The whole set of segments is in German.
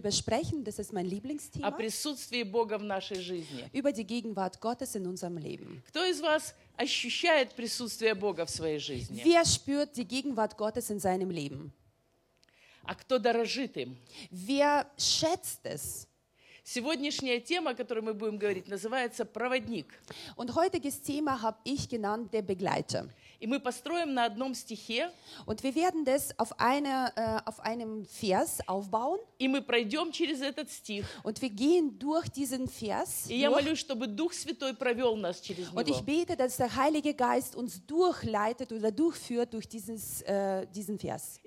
darüber sprechen, das ist mein о Lieblingsthema, присутствии Бога в нашей жизни. über die Gegenwart Gottes in unserem Leben. Кто из вас ощущает присутствие Бога в своей жизни? Wer spürt die Gegenwart Gottes in seinem Leben? А кто дорожит им? Wer schätzt es? Сегодняшняя тема, о которой мы будем говорить, называется «Проводник». Und heutiges Thema habe ich genannt, der Begleiter. Und wir werden das auf, eine, äh, auf einem Vers aufbauen. Und wir gehen durch diesen Vers. Durch. Und ich bete, dass der Heilige Geist uns durchleitet oder durchführt durch dieses, äh, diesen Vers.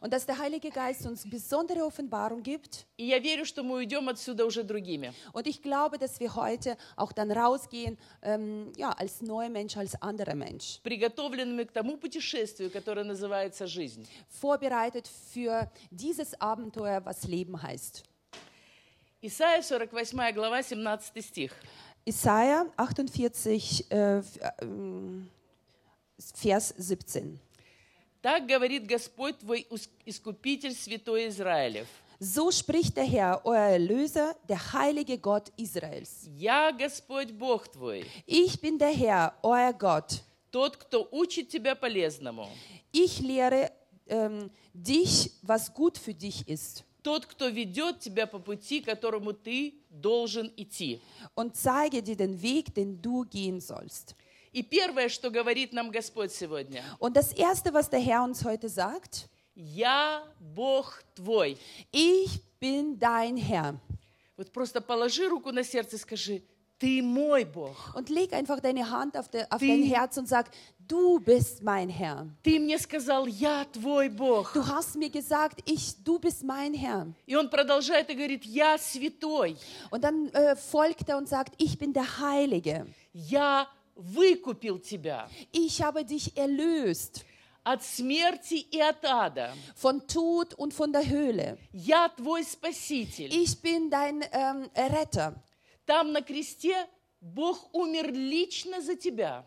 Und dass der Heilige Geist uns besondere Offenbarung gibt. Und ich glaube, dass wir heute auch dann rausgehen, ähm, ja, als neuer Mensch, als anderer Mensch. приготовленными к тому путешествию, которое называется жизнь. Vorbereitet für dieses Abenteuer, was Leben heißt. Исайя 48 глава 17 стих. Isaiah 48, äh, äh, Vers 17. Так говорит Господь твой искупитель святой Израилев. So spricht der Herr, euer Erlöser, der heilige Gott Israels. Я Господь Бог твой, Ich bin der Herr, euer Gott. тот, кто учит тебя полезному, Ich lehre ähm, dich, was gut für dich ist. тот, кто ведет тебя по пути, которому ты должен идти. Und zeige dir den Weg, den du gehen sollst. И первое, что говорит нам Господь сегодня, Und das Erste, was der Herr uns heute sagt, я Бог твой. ich bin dein Herr. Вот просто положи руку на сердце и скажи, ты мой Бог. Und leg einfach deine Hand auf, de, auf Die- dein Herz und sag, du bist mein Herr. Ты мне сказал, я твой Бог. Du hast mir gesagt, ich, du bist mein Herr. И он продолжает и говорит, я святой, Und dann äh, folgt er und sagt, ich bin der Heilige. я выкупил тебя Ich habe dich erlöst от смерти и от ада. von Tod und von der Höhle. Я твой спаситель. Ich bin dein ähm, Retter. Там на кресте Бог умер лично за тебя.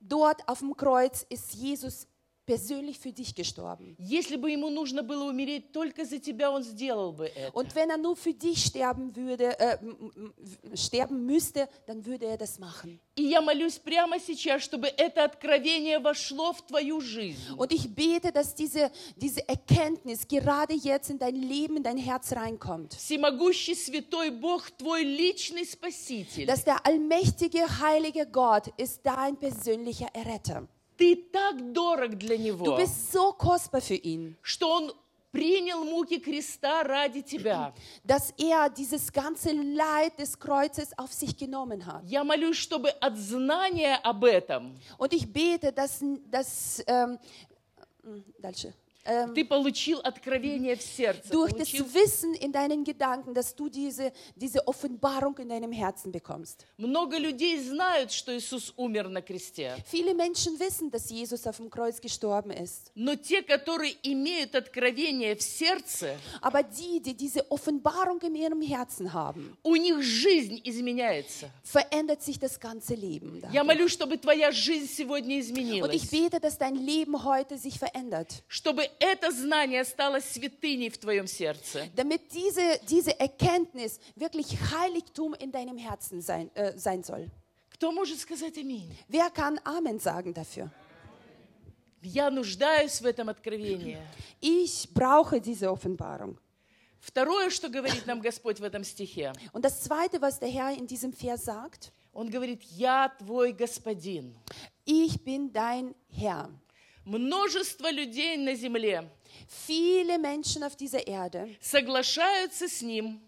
Dort auf dem Kreuz ist Jesus persönlich für dich gestorben. Если бы ему нужно было умереть только за тебя, он сделал бы это. Und wenn er nur für dich sterben würde, äh, m- m- m- sterben müsste, dann würde er das machen. И я молюсь прямо сейчас, чтобы это откровение вошло в твою жизнь. Und ich bete, dass diese, diese Erkenntnis gerade jetzt in dein Leben, in dein Herz reinkommt. Всемогущий святой Бог, твой личный спаситель. Dass der allmächtige, heilige Gott ist dein persönlicher Erretter. Ты так дорог для Du него, bist so kostbar für ihn, что он принял муки креста ради тебя. dass er dieses ganze Leid des Kreuzes auf sich genommen hat. Я молюсь, чтобы от знания об этом Und ich bete, dass, dass ähm, дальше, ähm, ты получил откровение в сердце, durch получил das Wissen in deinen Gedanken, dass du diese, diese Offenbarung in deinem Herzen bekommst. Много людей знают, что Иисус умер на кресте, Viele Menschen wissen, dass Jesus auf dem Kreuz gestorben ist. но те, которые имеют откровение в сердце, Aber die, die diese Offenbarung in ihrem Herzen haben, у них жизнь изменяется. verändert sich das ganze Leben. Я dadurch. молюсь, чтобы твоя жизнь сегодня Und ich изменилась, bete, dass dein Leben heute sich verändert, чтобы это знание стало святыней в твоем сердце. damit diese, diese Erkenntnis wirklich Heiligtum in deinem Herzen sein, äh, sein soll. Кто может сказать аминь? Wer kann Amen sagen dafür? Я нуждаюсь в этом откровении. Ich brauche diese Offenbarung. Второе, что говорит нам Господь в этом стихе, Und das Zweite, was der Herr in diesem Vers sagt, Он говорит, я твой господин. ich bin dein Herr. Множество людей на земле Viele Menschen auf dieser Erde соглашаются с Ним,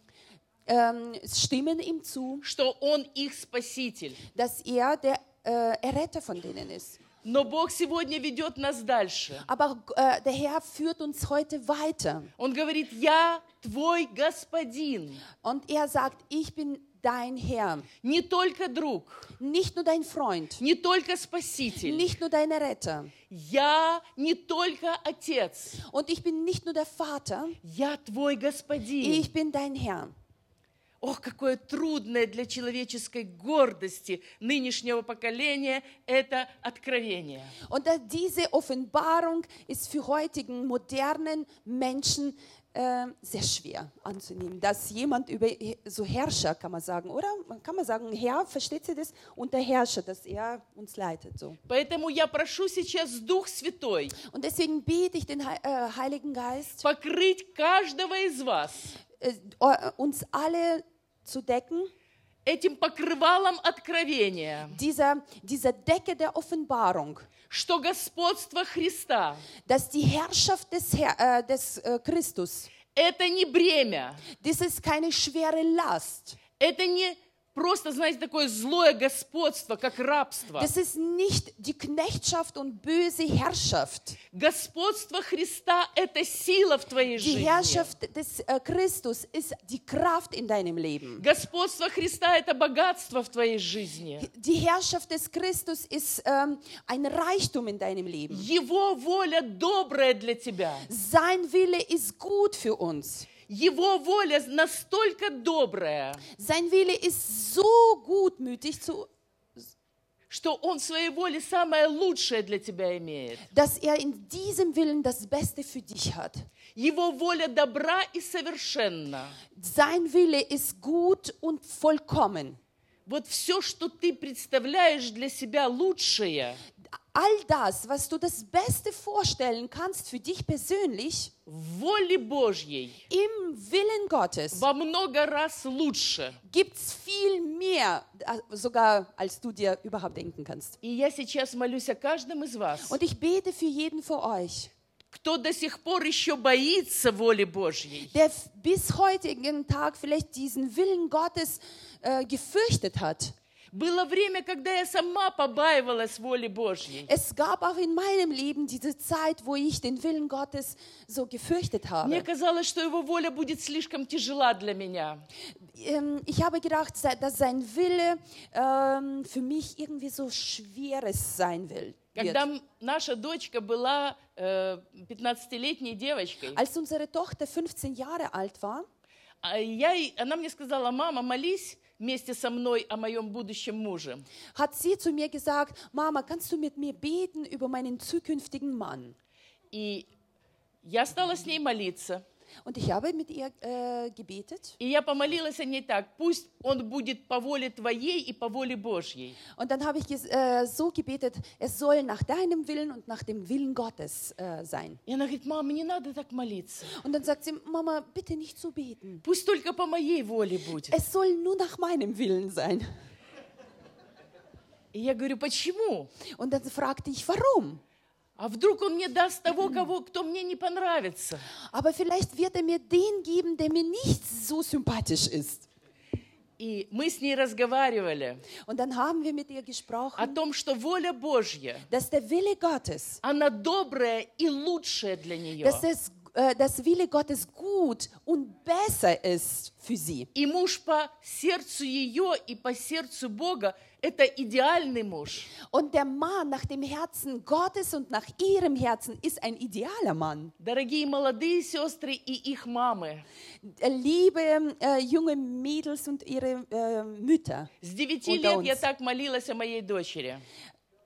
ähm, stimmen ihm zu, что Он их спаситель. dass er der äh, Erretter von denen ist. Но Бог сегодня ведет нас дальше. Aber äh, der Herr führt uns heute weiter. Он говорит, я твой господин. Und er sagt, ich bin dein Herr. Не только друг, Nicht nur dein Freund, не только спаситель. nicht nur dein Retter. Я не только отец. Und ich bin nicht nur der Vater, Я твой господин. ich bin dein Herr. Ох, какое трудное для человеческой гордости нынешнего поколения это откровение. Und da, diese Offenbarung ist für heutigen modernen Menschen äh, sehr schwer anzunehmen, dass jemand über so Herrscher, kann man sagen, oder? Kann man sagen, Herr, versteht sie das? Und der Herrscher, dass er uns leitet. So. Поэтому я прошу сейчас Дух Святой Und deswegen bete ich den Hei- äh, Heiligen Geist, покрыть каждого из вас äh, äh, uns alle zu decken, Этим покрывалом откровения, dieser, dieser Decke der Offenbarung, что господство Христа dass die Herrschaft des, Herr, äh, des äh, Christus, это не бремя, das ist keine schwere Last. это не просто, знаете, такое злое господство, как рабство. Das ist nicht die Knechtschaft und böse Herrschaft. Господство Христа – это сила в твоей Die жизни. Herrschaft des äh, Christus ist die Kraft in deinem Leben. Господство Христа – это богатство в твоей жизни. Die Herrschaft des Christus ist ähm, ein Reichtum in deinem Leben. Его воля добрая для тебя. Sein Wille ist gut für uns. Его воля настолько добрая, Sein Wille ist so gutmütig, zu, что Он в своей воле самое лучшее для тебя имеет. dass er in diesem Willen das Beste für dich hat. Его воля добра и совершенна. Sein Wille ist gut und vollkommen. Вот все, что ты представляешь для себя лучшее, All das, was du das Beste vorstellen kannst für dich persönlich, в воле Божьей im Willen Gottes, во много раз лучше. gibt es viel mehr, äh, sogar als du dir überhaupt denken kannst. И я сейчас молюсь о каждом из вас, Und ich bete für jeden von euch, кто до сих пор еще боится воли Божьей. der f- bis heutigen Tag vielleicht diesen Willen Gottes äh, gefürchtet hat. Было время, когда я сама побаивалась воли Божьей. Es gab auch in meinem Leben diese Zeit, wo ich den Willen Gottes so gefürchtet Мне habe. казалось, что его воля будет слишком тяжела для меня. Ähm, Ich habe gedacht, dass sein Wille ähm, für mich irgendwie so schweres sein will. Когда наша дочка была э, 15-летней девочкой, Als unsere Tochter 15 Jahre alt war, а я, ей- она мне сказала, мама, молись вместе со мной о моем будущем муже. hat sie zu mir gesagt, Mama, kannst du mit mir beten über meinen zukünftigen Mann? И я стала с ней молиться. Und ich habe mit ihr äh, gebetet. И я помолилась о ней так, пусть он будет по воле твоей и по воле Божьей. Und dann habe ich ges- äh, so gebetet, es soll nach deinem Willen und nach dem Willen Gottes äh, sein. И она говорит, мама, не надо так молиться. Und dann sagt sie, Mama, bitte nicht so beten. Пусть только по моей воле будет. Es soll nur nach meinem Willen sein. И я говорю, почему? Und dann fragte ich, warum? А вдруг он мне даст того, кого, кто мне не понравится? Aber vielleicht wird er mir den geben, der mir nicht so sympathisch ist. И мы с ней разговаривали Und dann haben wir mit ihr о gesprochen, том, что воля Божья, dass der Wille Gottes, она добрая и лучшая для нее. dass es, äh, das Wille Gottes gut und besser ist für sie. И муж по сердцу ее и по сердцу Бога – это идеальный муж. Und der Mann nach dem Herzen Gottes und nach ihrem Herzen ist ein idealer Mann. Дорогие молодые сестры и их мамы, Äh, Liebe äh, junge Mädels und ihre äh, Mütter. с девяти Unter лет я uns. так молилась о моей дочери.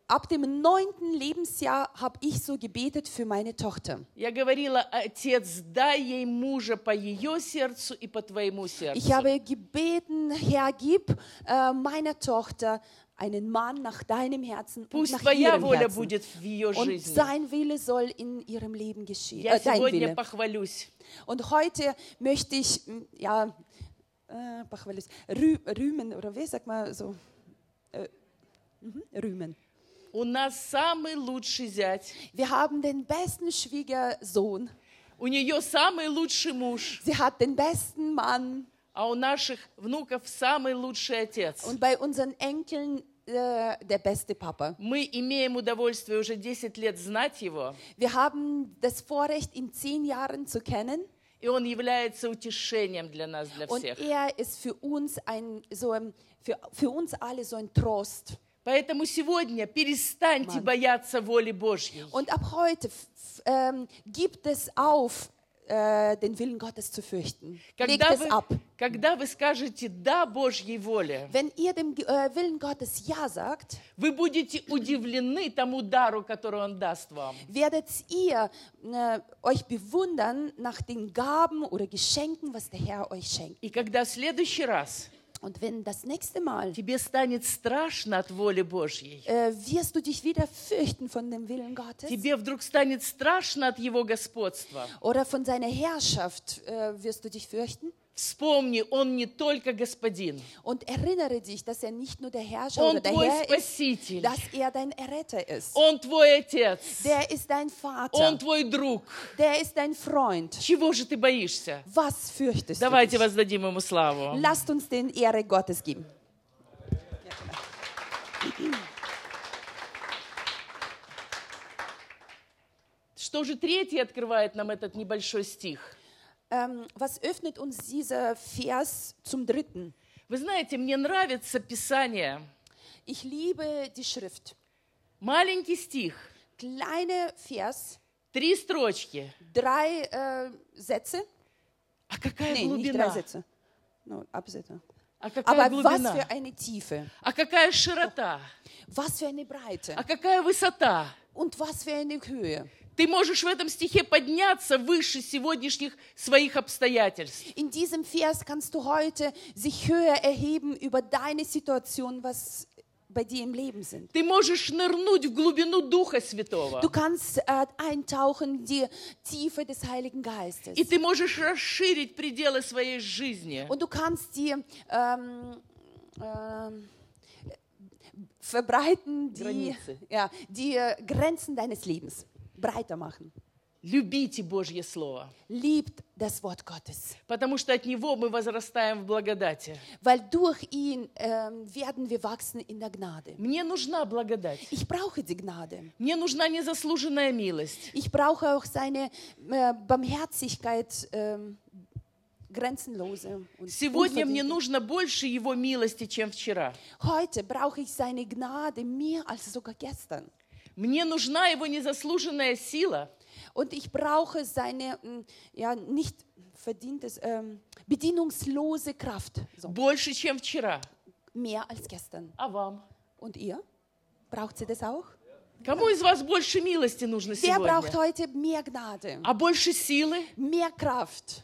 Ab dem neunten Lebensjahr habe ich so gebetet für meine Tochter. Я говорила, отец, дай ей мужа по ее сердцу и по твоему Ich сердцу. habe gebeten, Herr, gib äh, meiner Tochter einen Mann nach deinem Herzen und Пусть nach твоя ihrem воля Herzen. будет в ее Und жизни. sein Wille soll in ihrem Leben geschehen. Я Äh, dein сегодня Wille. похвалюсь. Und heute möchte ich, m, ja, äh, похвалюсь, rü rühmen, oder wie sagt man so? Äh, mhm, rühmen. У нас самый лучший зять. Wir haben den besten Schwiegersohn. У нее самый лучший муж. Sie hat den besten Mann. А у наших внуков самый лучший отец. Und bei unseren Enkeln äh, der beste Papa. Мы имеем удовольствие уже 10 лет знать его, Wir haben das Vorrecht, ihn zehn Jahren zu kennen. и он является утешением для нас, для Und всех. er ist für uns ein, so ein, für, für uns alle so ein Trost. Поэтому сегодня перестаньте Mann. бояться воли Божьей. Und ab heute ähm, gibt es auf, äh, den Willen Gottes zu fürchten. Legt Когда es вы, ab. когда вы скажете «да» Божьей воле, Wenn ihr dem äh, Willen Gottes Ja sagt, вы будете удивлены тому дару, который Он даст вам. werdet ihr äh, euch bewundern nach den Gaben oder Geschenken, was der Herr euch schenkt. И когда в следующий раз Und wenn das nächste Mal тебе станет страшно от воли Божьей, äh, wirst du dich wieder fürchten von dem Willen Gottes тебе вдруг станет страшно от Его господства, oder von seiner Herrschaft äh, wirst du dich fürchten. вспомни, Он не только Господин, Und erinnere dich, dass er nicht nur der Herrscher Он oder der твой Herr ist, Спаситель, dass er dein Erretter ist. Он твой Отец, Der ist dein Он Vater. твой друг. Der ist dein Freund. Чего же ты боишься? Was fürchtest Давайте du? Dich? воздадим Ему славу. Lasst uns den Ehre Gottes geben. Что же третий открывает нам этот небольшой стих? Ähm, was öffnet uns dieser Vers zum dritten? Вы знаете, мне нравится Писание. Ich liebe die Schrift. Маленький стих, Kleine Vers, три строчки. drei äh, Sätze. А какая Nee, nicht drei глубина? Sätze. No, Absätze. А какая Aber was глубина? für eine Tiefe, А какая широта? was für eine Breite А какая высота? und was für eine Höhe. Ты можешь в этом стихе подняться выше сегодняшних своих обстоятельств. In diesem Vers kannst du heute sich höher erheben über deine Situation, was bei dir im Leben sind. Ты можешь нырнуть в глубину Духа Святого. Du kannst äh, eintauchen in die Tiefe des Heiligen Geistes. И ты можешь расширить пределы своей жизни. Und du kannst die ähm, ähm, verbreiten, die, Grenze. ja, die äh, Grenzen deines Lebens breiter machen. Любите Божье Слово, Liebt das Wort Gottes, потому что от Него мы возрастаем в благодати. weil durch ihn ähm, werden wir wachsen in der Gnade. Мне нужна благодать. Ich brauche die Gnade. Мне нужна незаслуженная милость. Ich brauche auch seine äh, Barmherzigkeit, ähm, grenzenlose. Und Сегодня мне нужно больше Его милости, чем вчера. Heute brauche ich seine Gnade mehr als sogar gestern. Мне нужна Его незаслуженная сила. Und ich brauche seine mm, ja, nicht verdientes, ähm, bedienungslose Kraft. So, Больше, чем вчера. mehr als gestern. А вам? Und ihr? Braucht sie das auch? Кому из вас больше милости нужно Wer braucht сегодня? heute mehr Gnade, А больше силы? mehr Kraft?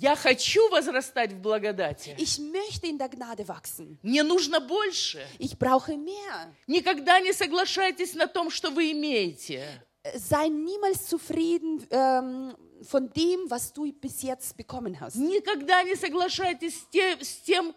Я хочу возрастать в благодати. Ich möchte in der Gnade wachsen. Мне нужно больше. Ich brauche mehr. Никогда не соглашайтесь на том, что вы имеете. Sei niemals zufrieden ähm, von dem, was du bis jetzt bekommen hast. Никогда не соглашайтесь с, те- с тем,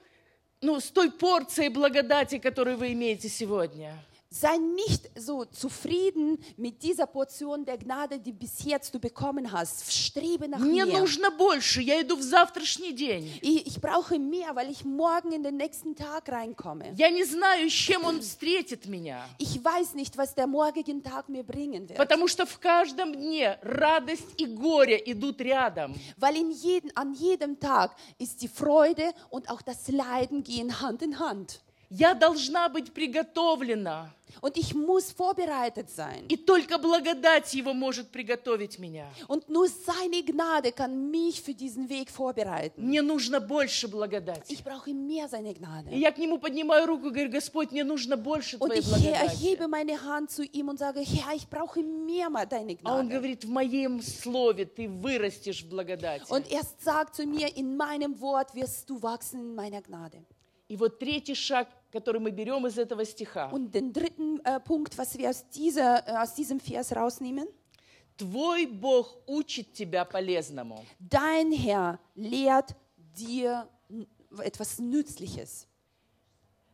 ну, с той порцией благодати, которую вы имеете сегодня. Sei nicht so zufrieden mit dieser Portion der Gnade, die bis jetzt du bekommen hast. Strebe nach Мне mehr. нужно больше. Я иду в завтрашний день. Ich, ich brauche mehr, weil ich morgen in den nächsten Tag reinkomme. Я не знаю, с чем он встретит меня. Ich weiß nicht, was der morgige Tag mir bringen wird. Потому что в каждом дне радость и горе идут рядом. Weil in jeden, an jedem Tag ist die Freude und auch das Leiden gehen Hand in Hand. Я должна быть приготовлена. Und ich muss vorbereitet sein. И только благодать Его может приготовить меня. Und nur seine Gnade kann mich für diesen Weg vorbereiten. Мне нужно больше благодати. Ich brauche mehr seine И Gnade. я к Нему поднимаю руку и говорю, Господь, мне нужно больше Und Твоей ich благодати. erhebe meine Hand zu ihm und sage, Herr, ich brauche mehr deine А Он Gnade. говорит, в моем слове ты вырастешь в благодати. Und er sagt zu mir, in meinem Wort wirst du wachsen in meiner Gnade. И вот третий шаг, который мы берем из этого стиха. Und den dritten äh, Punkt, was wir aus, dieser, äh, aus diesem Vers rausnehmen, Твой Бог учит тебя полезному. dein Herr lehrt dir etwas Nützliches.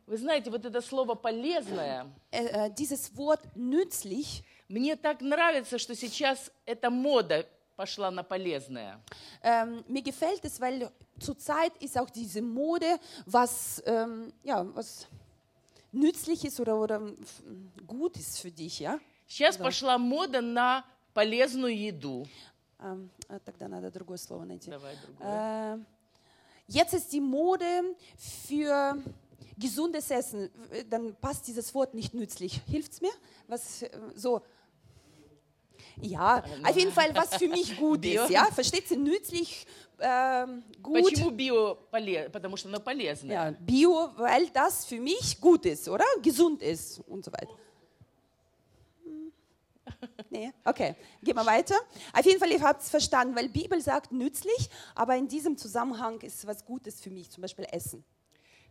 Вы знаете, вот это слово «полезное», Äh, äh, dieses Wort nützlich, мне так нравится, что сейчас эта мода пошла на полезное. ähm, mir gefällt es, weil zurzeit ist auch diese Mode, was, ähm, ja, was nützlich ist oder, oder f- gut ist für dich, ja? Сейчас пошла мода на полезную еду. Ähm, äh, тогда надо другое слово найти. Давай другое. Äh, jetzt ist die Mode für gesundes Essen. Dann passt dieses Wort nicht nützlich. Hilft's mir? Was äh, so? Ja, auf jeden Fall, was für mich gut Bio. ist. Ja, versteht ihr? Nützlich, ähm, gut. Почему био полезно? Потому что оно полезное. Ja, Bio, weil das für mich gut ist, oder? Gesund ist und so weiter. Hm. Nee, okay, gehen wir weiter. Auf jeden Fall, ihr habt es verstanden, weil Bibel sagt nützlich, aber in diesem Zusammenhang ist es was Gutes für mich, zum Beispiel Essen.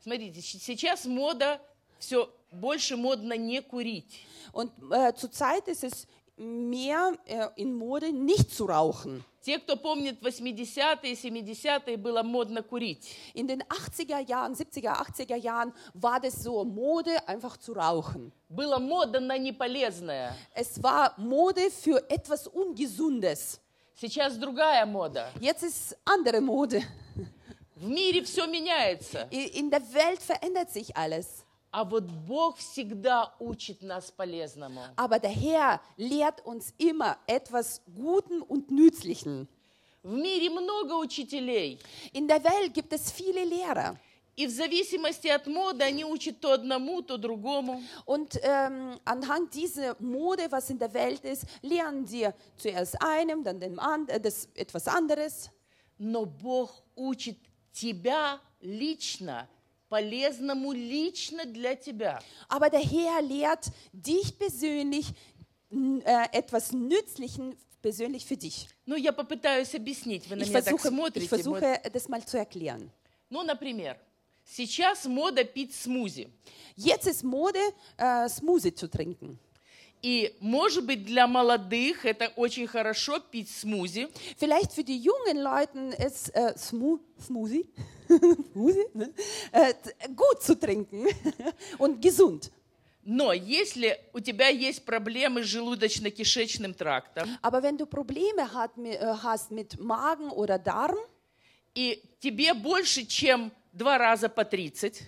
Смотрите, щ- сейчас мода, все больше модно не курить. Und äh, zurzeit ist es mehr äh, in Mode, nicht zu rauchen. Те, кто помнит 80-е, 70-е, было модно курить. In den 80er Jahren, 70er, 80er Jahren war das so Mode, einfach zu rauchen. Было мода на неполезное. Es war Mode für etwas Ungesundes. Сейчас другая мода. Jetzt ist andere Mode. В мире все меняется. I- In der Welt verändert sich alles. А вот Бог всегда учит нас полезному. Aber der Herr lehrt uns immer etwas Guten und Nützlichen. В мире много учителей. In der Welt gibt es viele Lehrer. И в зависимости от моды они учат то одному, то другому. Und ähm, anhand dieser Mode, was in der Welt ist, lernen sie zuerst einem, dann dem and äh, das etwas anderes. Но Бог учит тебя лично, полезному лично для тебя. Aber der Herr lehrt dich persönlich n- äh, etwas Nützlichen persönlich für dich. Ну, я попытаюсь объяснить. Вы на Ich меня так versuche, смотрите. ich versuche das mal zu erklären. Ну, например, сейчас мода пить смузи. Jetzt ist Mode, äh, Smoothie zu trinken. И, может быть, для молодых это очень хорошо пить смузи. Vielleicht für die jungen Leute ist äh, Smo Smoothie, Smoothie ne? äh, t- gut zu trinken und gesund. Но если у тебя есть проблемы с желудочно-кишечным трактом, Aber wenn du Probleme hat, mi- äh, hast mit Magen oder Darm и тебе больше, чем два раза по 30,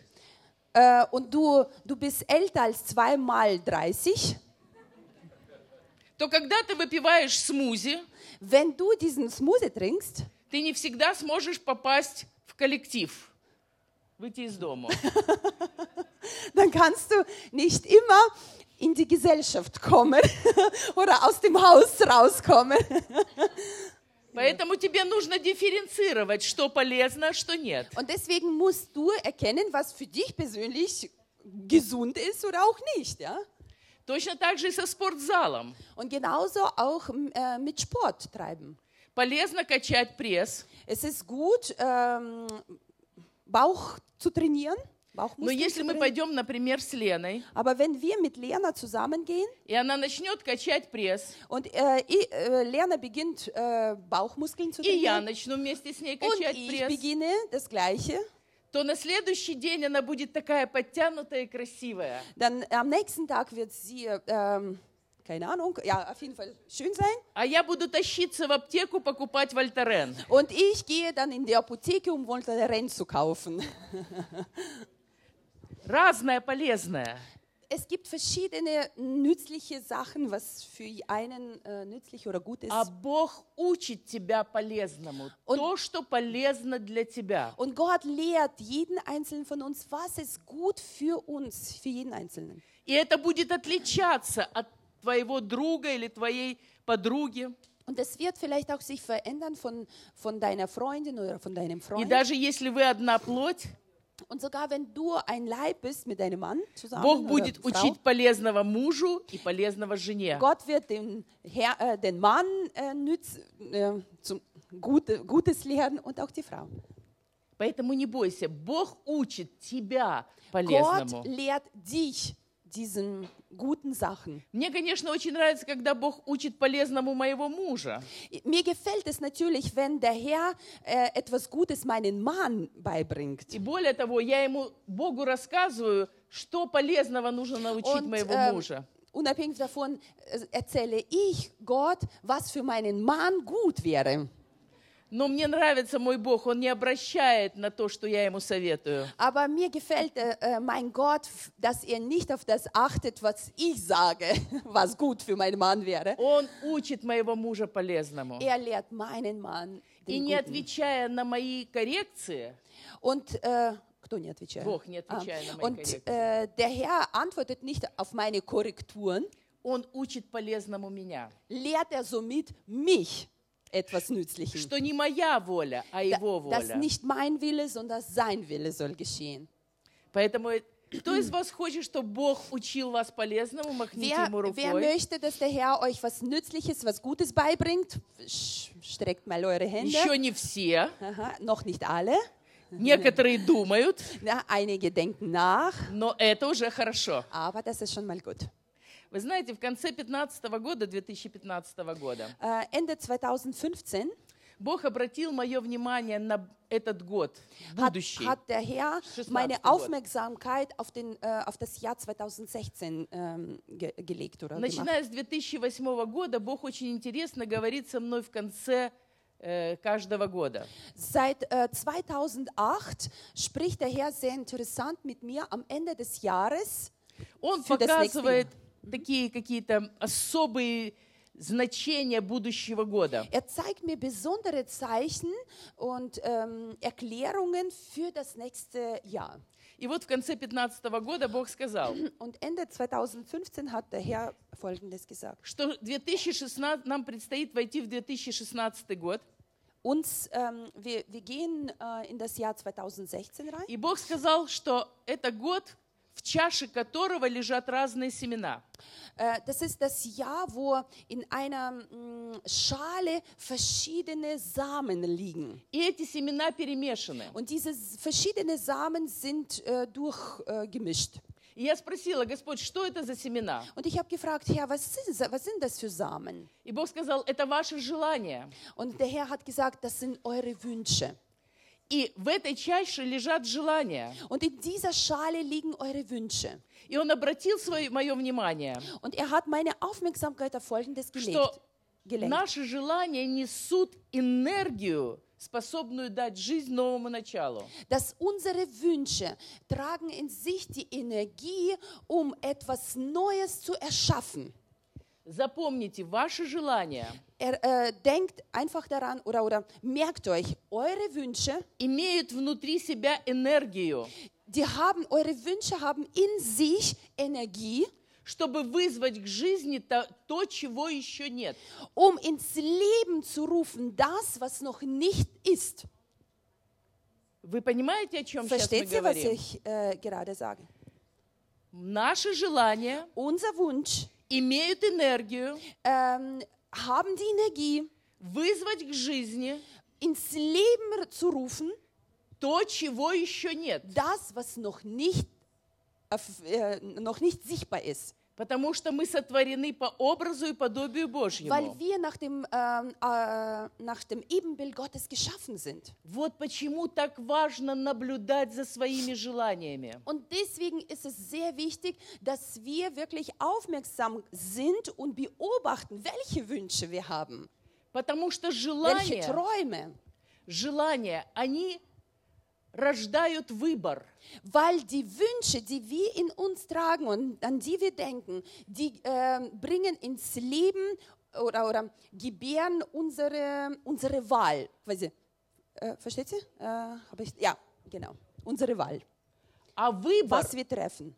äh, und du, du bist älter als zweimal 30, то когда ты выпиваешь смузи, wenn du diesen Smoothie trinkst, ты не всегда сможешь попасть в коллектив, выйти из дома. dann kannst du nicht immer in die Gesellschaft kommen oder aus dem Haus rauskommen. Поэтому тебе нужно дифференцировать, что полезно, а что нет. Und deswegen musst du erkennen, was für dich persönlich gesund ist oder auch nicht. Ja? Точно так же и со спортзалом. Und genauso auch äh, mit Sport treiben. Полезно качать пресс, Es ist gut, ähm, Bauch zu trainieren, но если мы trainieren. пойдем, например, с Леной, Aber wenn wir mit Lerner zusammengehen и она начнет качать пресс, und äh, ich, äh, Lerner beginnt, äh, Bauchmuskeln zu и я trainieren начну вместе с ней und качать ich пресс, beginne das Gleiche, то на следующий день она будет такая подтянутая и красивая. dann am nächsten Tag wird sie, äh, ähm, keine Ahnung, ja, auf jeden Fall schön sein. А я буду тащиться в аптеку покупать Вольтарен. Und ich gehe dann in die Apotheke, um Voltaren zu kaufen. Разное полезное. Es gibt verschiedene nützliche Sachen, was für einen äh, nützlich oder gut ist. А Бог учит тебя полезному. Он- То, что полезно для тебя. Und Gott lehrt jeden Einzelnen von uns, was ist gut für uns, für jeden Einzelnen. И это будет отличаться от твоего друга или твоей подруги. Und das wird vielleicht auch sich verändern von, von deiner Freundin oder von deinem И Freund. даже если вы одна плоть, Und sogar wenn du ein Leib bist mit deinem Mann zusammen Бог oder будет Frau, учить полезного мужу и полезного жене. Gott wird den, Herr, äh, den Mann äh, nütz, äh, zum Gute, Gutes lehren und auch die Frau. Поэтому не бойся, Бог учит тебя Gott полезному. lehrt dich diesen guten Sachen. Мне, конечно, очень нравится, когда Бог учит полезному моего мужа. Mir gefällt es natürlich, wenn der Herr äh, etwas Gutes meinen Mann beibringt. И более того, я ему, Богу рассказываю, что полезного нужно научить Und моего ähm, мужа. unabhängig davon äh, erzähle ich Gott, was für meinen Mann gut wäre. Но мне нравится мой Бог, он не обращает на то, что я ему советую. Aber mir gefällt äh, äh, mein Gott, f- dass er nicht auf das achtet, was ich sage, was gut für meinen Mann wäre. Он учит моего мужа полезному. Er lehrt meinen Mann И den не Guten. отвечая на мои коррекции, Und äh, кто не отвечает? Бог не отвечая на мои Und коррекции. äh, der Herr antwortet nicht auf meine Korrekturen. Он учит полезному меня. lehrt er somit mich etwas Nützliches. Что не моя воля, а Его Dass воля. nicht mein Wille, sondern sein Wille soll geschehen. Поэтому кто из вас хочет, чтобы Бог учил вас полезному, махните Wer, ему wer рукой. möchte, dass der Herr euch was Nützliches, was Gutes beibringt? Sch- Streckt mal eure Hände. Еще не все. Aha, noch nicht alle. Некоторые думают, Ja, einige denken nach, но это уже хорошо. aber das ist schon mal gut. Вы знаете, в конце 15 года, 2015 года, Äh, Ende 2015 Бог обратил мое внимание на этот год, hat, будущий. hat der Herr 16. meine. Aufmerksamkeit auf, den, äh, auf das Jahr 2016 ähm, ge gelegt oder gemacht. Начиная с 2008 года, Бог очень интересно говорит со мной в конце э, каждого года. Seit äh, 2008 spricht der Herr sehr interessant mit mir am Ende des Jahres. Он показывает такие какие-то особые значения будущего года. Er zeigt mir besondere Zeichen und ähm, Erklärungen für das nächste Jahr. И вот в конце 15 года Бог сказал, Und Ende 2015 hat der Herr Folgendes gesagt. что 2016, нам предстоит войти в 2016 год, Uns, ähm, wir, wir gehen äh, in das Jahr 2016 rein. и Бог сказал, что это год, в чаше которого лежат разные семена. Äh, das ist das Jahr, wo in einer Schale verschiedene Samen liegen. И эти семена перемешаны. Und diese verschiedenen Samen sind äh, durchgemischt. Äh. И я спросила, Господь, что это за семена? Und ich habe gefragt, Herr, was sind, was sind das für Samen? И Бог сказал, это ваши желания. Und der Herr hat gesagt, das sind eure Wünsche. И в этой чаше лежат желания. Und in dieser Schale liegen eure Wünsche. И Он обратил свое, мое внимание, Und er hat meine Aufmerksamkeit auf Folgendes gelegt. что gelenkt. наши желания несут энергию, способную дать жизнь новому началу. dass unsere Wünsche tragen in sich die Energie, um etwas Neues zu erschaffen. Запомните, ваши желания Er äh, denkt einfach daran oder, oder merkt euch, eure Wünsche, имеют внутри себя энергию, die haben, eure Wünsche haben in sich Energie, чтобы вызвать к жизни то, то, чего еще нет. um ins Leben zu rufen, das, was noch nicht ist. Вы понимаете, о чем сейчас мы Versteht ihr, was говорим? ich äh, gerade sage? Наши желания Unser Wunsch имеют энергию ähm, haben die Energie, вызвать к жизни ins Leben zu rufen, то, чего еще нет. das, was noch nicht, äh, noch nicht sichtbar ist. Потому что мы сотворены по образу и подобию Божьему. Weil wir nach dem, ähm, äh, nach dem Ebenbild Gottes geschaffen sind. Вот почему так важно наблюдать за своими желаниями. Und deswegen ist es sehr wichtig, dass wir wirklich aufmerksam sind und beobachten, welche Wünsche wir haben, Потому что welche желания, Träume. желания, они рождают выбор. Weil die Wünsche, die wir in uns tragen und an die wir denken, die ähm, bringen ins Leben oder, oder gebären unsere, unsere Wahl. Quasi. Äh, versteht ihr? Äh, hab ich, ja, genau. Unsere Wahl. А выбор Was wir treffen.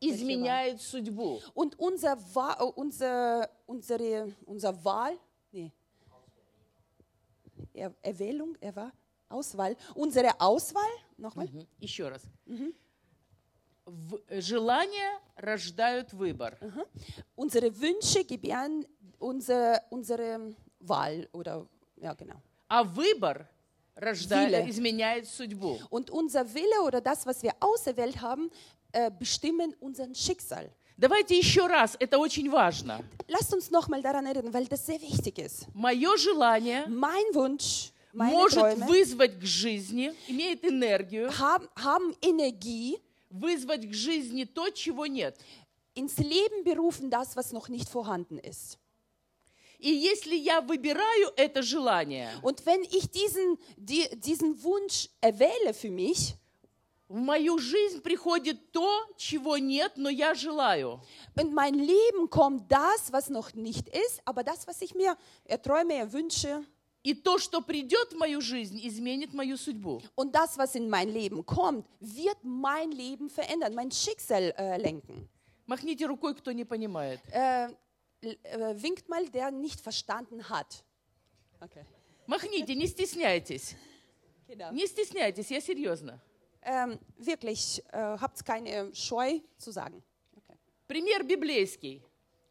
изменяет судьбу. Und unser, Wa äh, unser, unsere, unser Wahl, nee, er Erwählung, er war Auswahl, unsere Auswahl, nochmal, Мгм. Еще раз. В- желания рождают выбор. unsere Wünsche gebären unsere, unsere Wahl oder, ja genau. А выбор рожда- Виле. изменяет судьбу. Und unser Wille oder das, was wir auserwählt haben, äh, bestimmen unseren Schicksal. Давайте еще раз, это очень важно. Lasst uns nochmal daran erinnern, weil das sehr wichtig ist. Мое желание Mein Wunsch, meine может Träume вызвать к жизни, имеет энергию, haben, haben Energie, вызвать к жизни то, чего нет. ins Leben berufen das, was noch nicht vorhanden ist. И если я выбираю это желание, Und wenn ich diesen, die, diesen Wunsch erwähle für mich, в мою жизнь приходит то, чего нет, но я желаю. in mein Leben kommt das, was noch nicht ist, aber das, was ich mir erträume, erwünsche, И то, что придет в мою жизнь, изменит мою судьбу. und das, was in mein Leben kommt, wird mein Leben verändern, mein Schicksal äh, lenken. Махните рукой, кто не понимает. Äh, äh, winkt mal, der nicht verstanden hat. Okay. Махните, не стесняйтесь. Genau. Не стесняйтесь, я серьезно. Ähm, wirklich, äh, habt keine Scheu zu sagen. Okay. Пример библейский.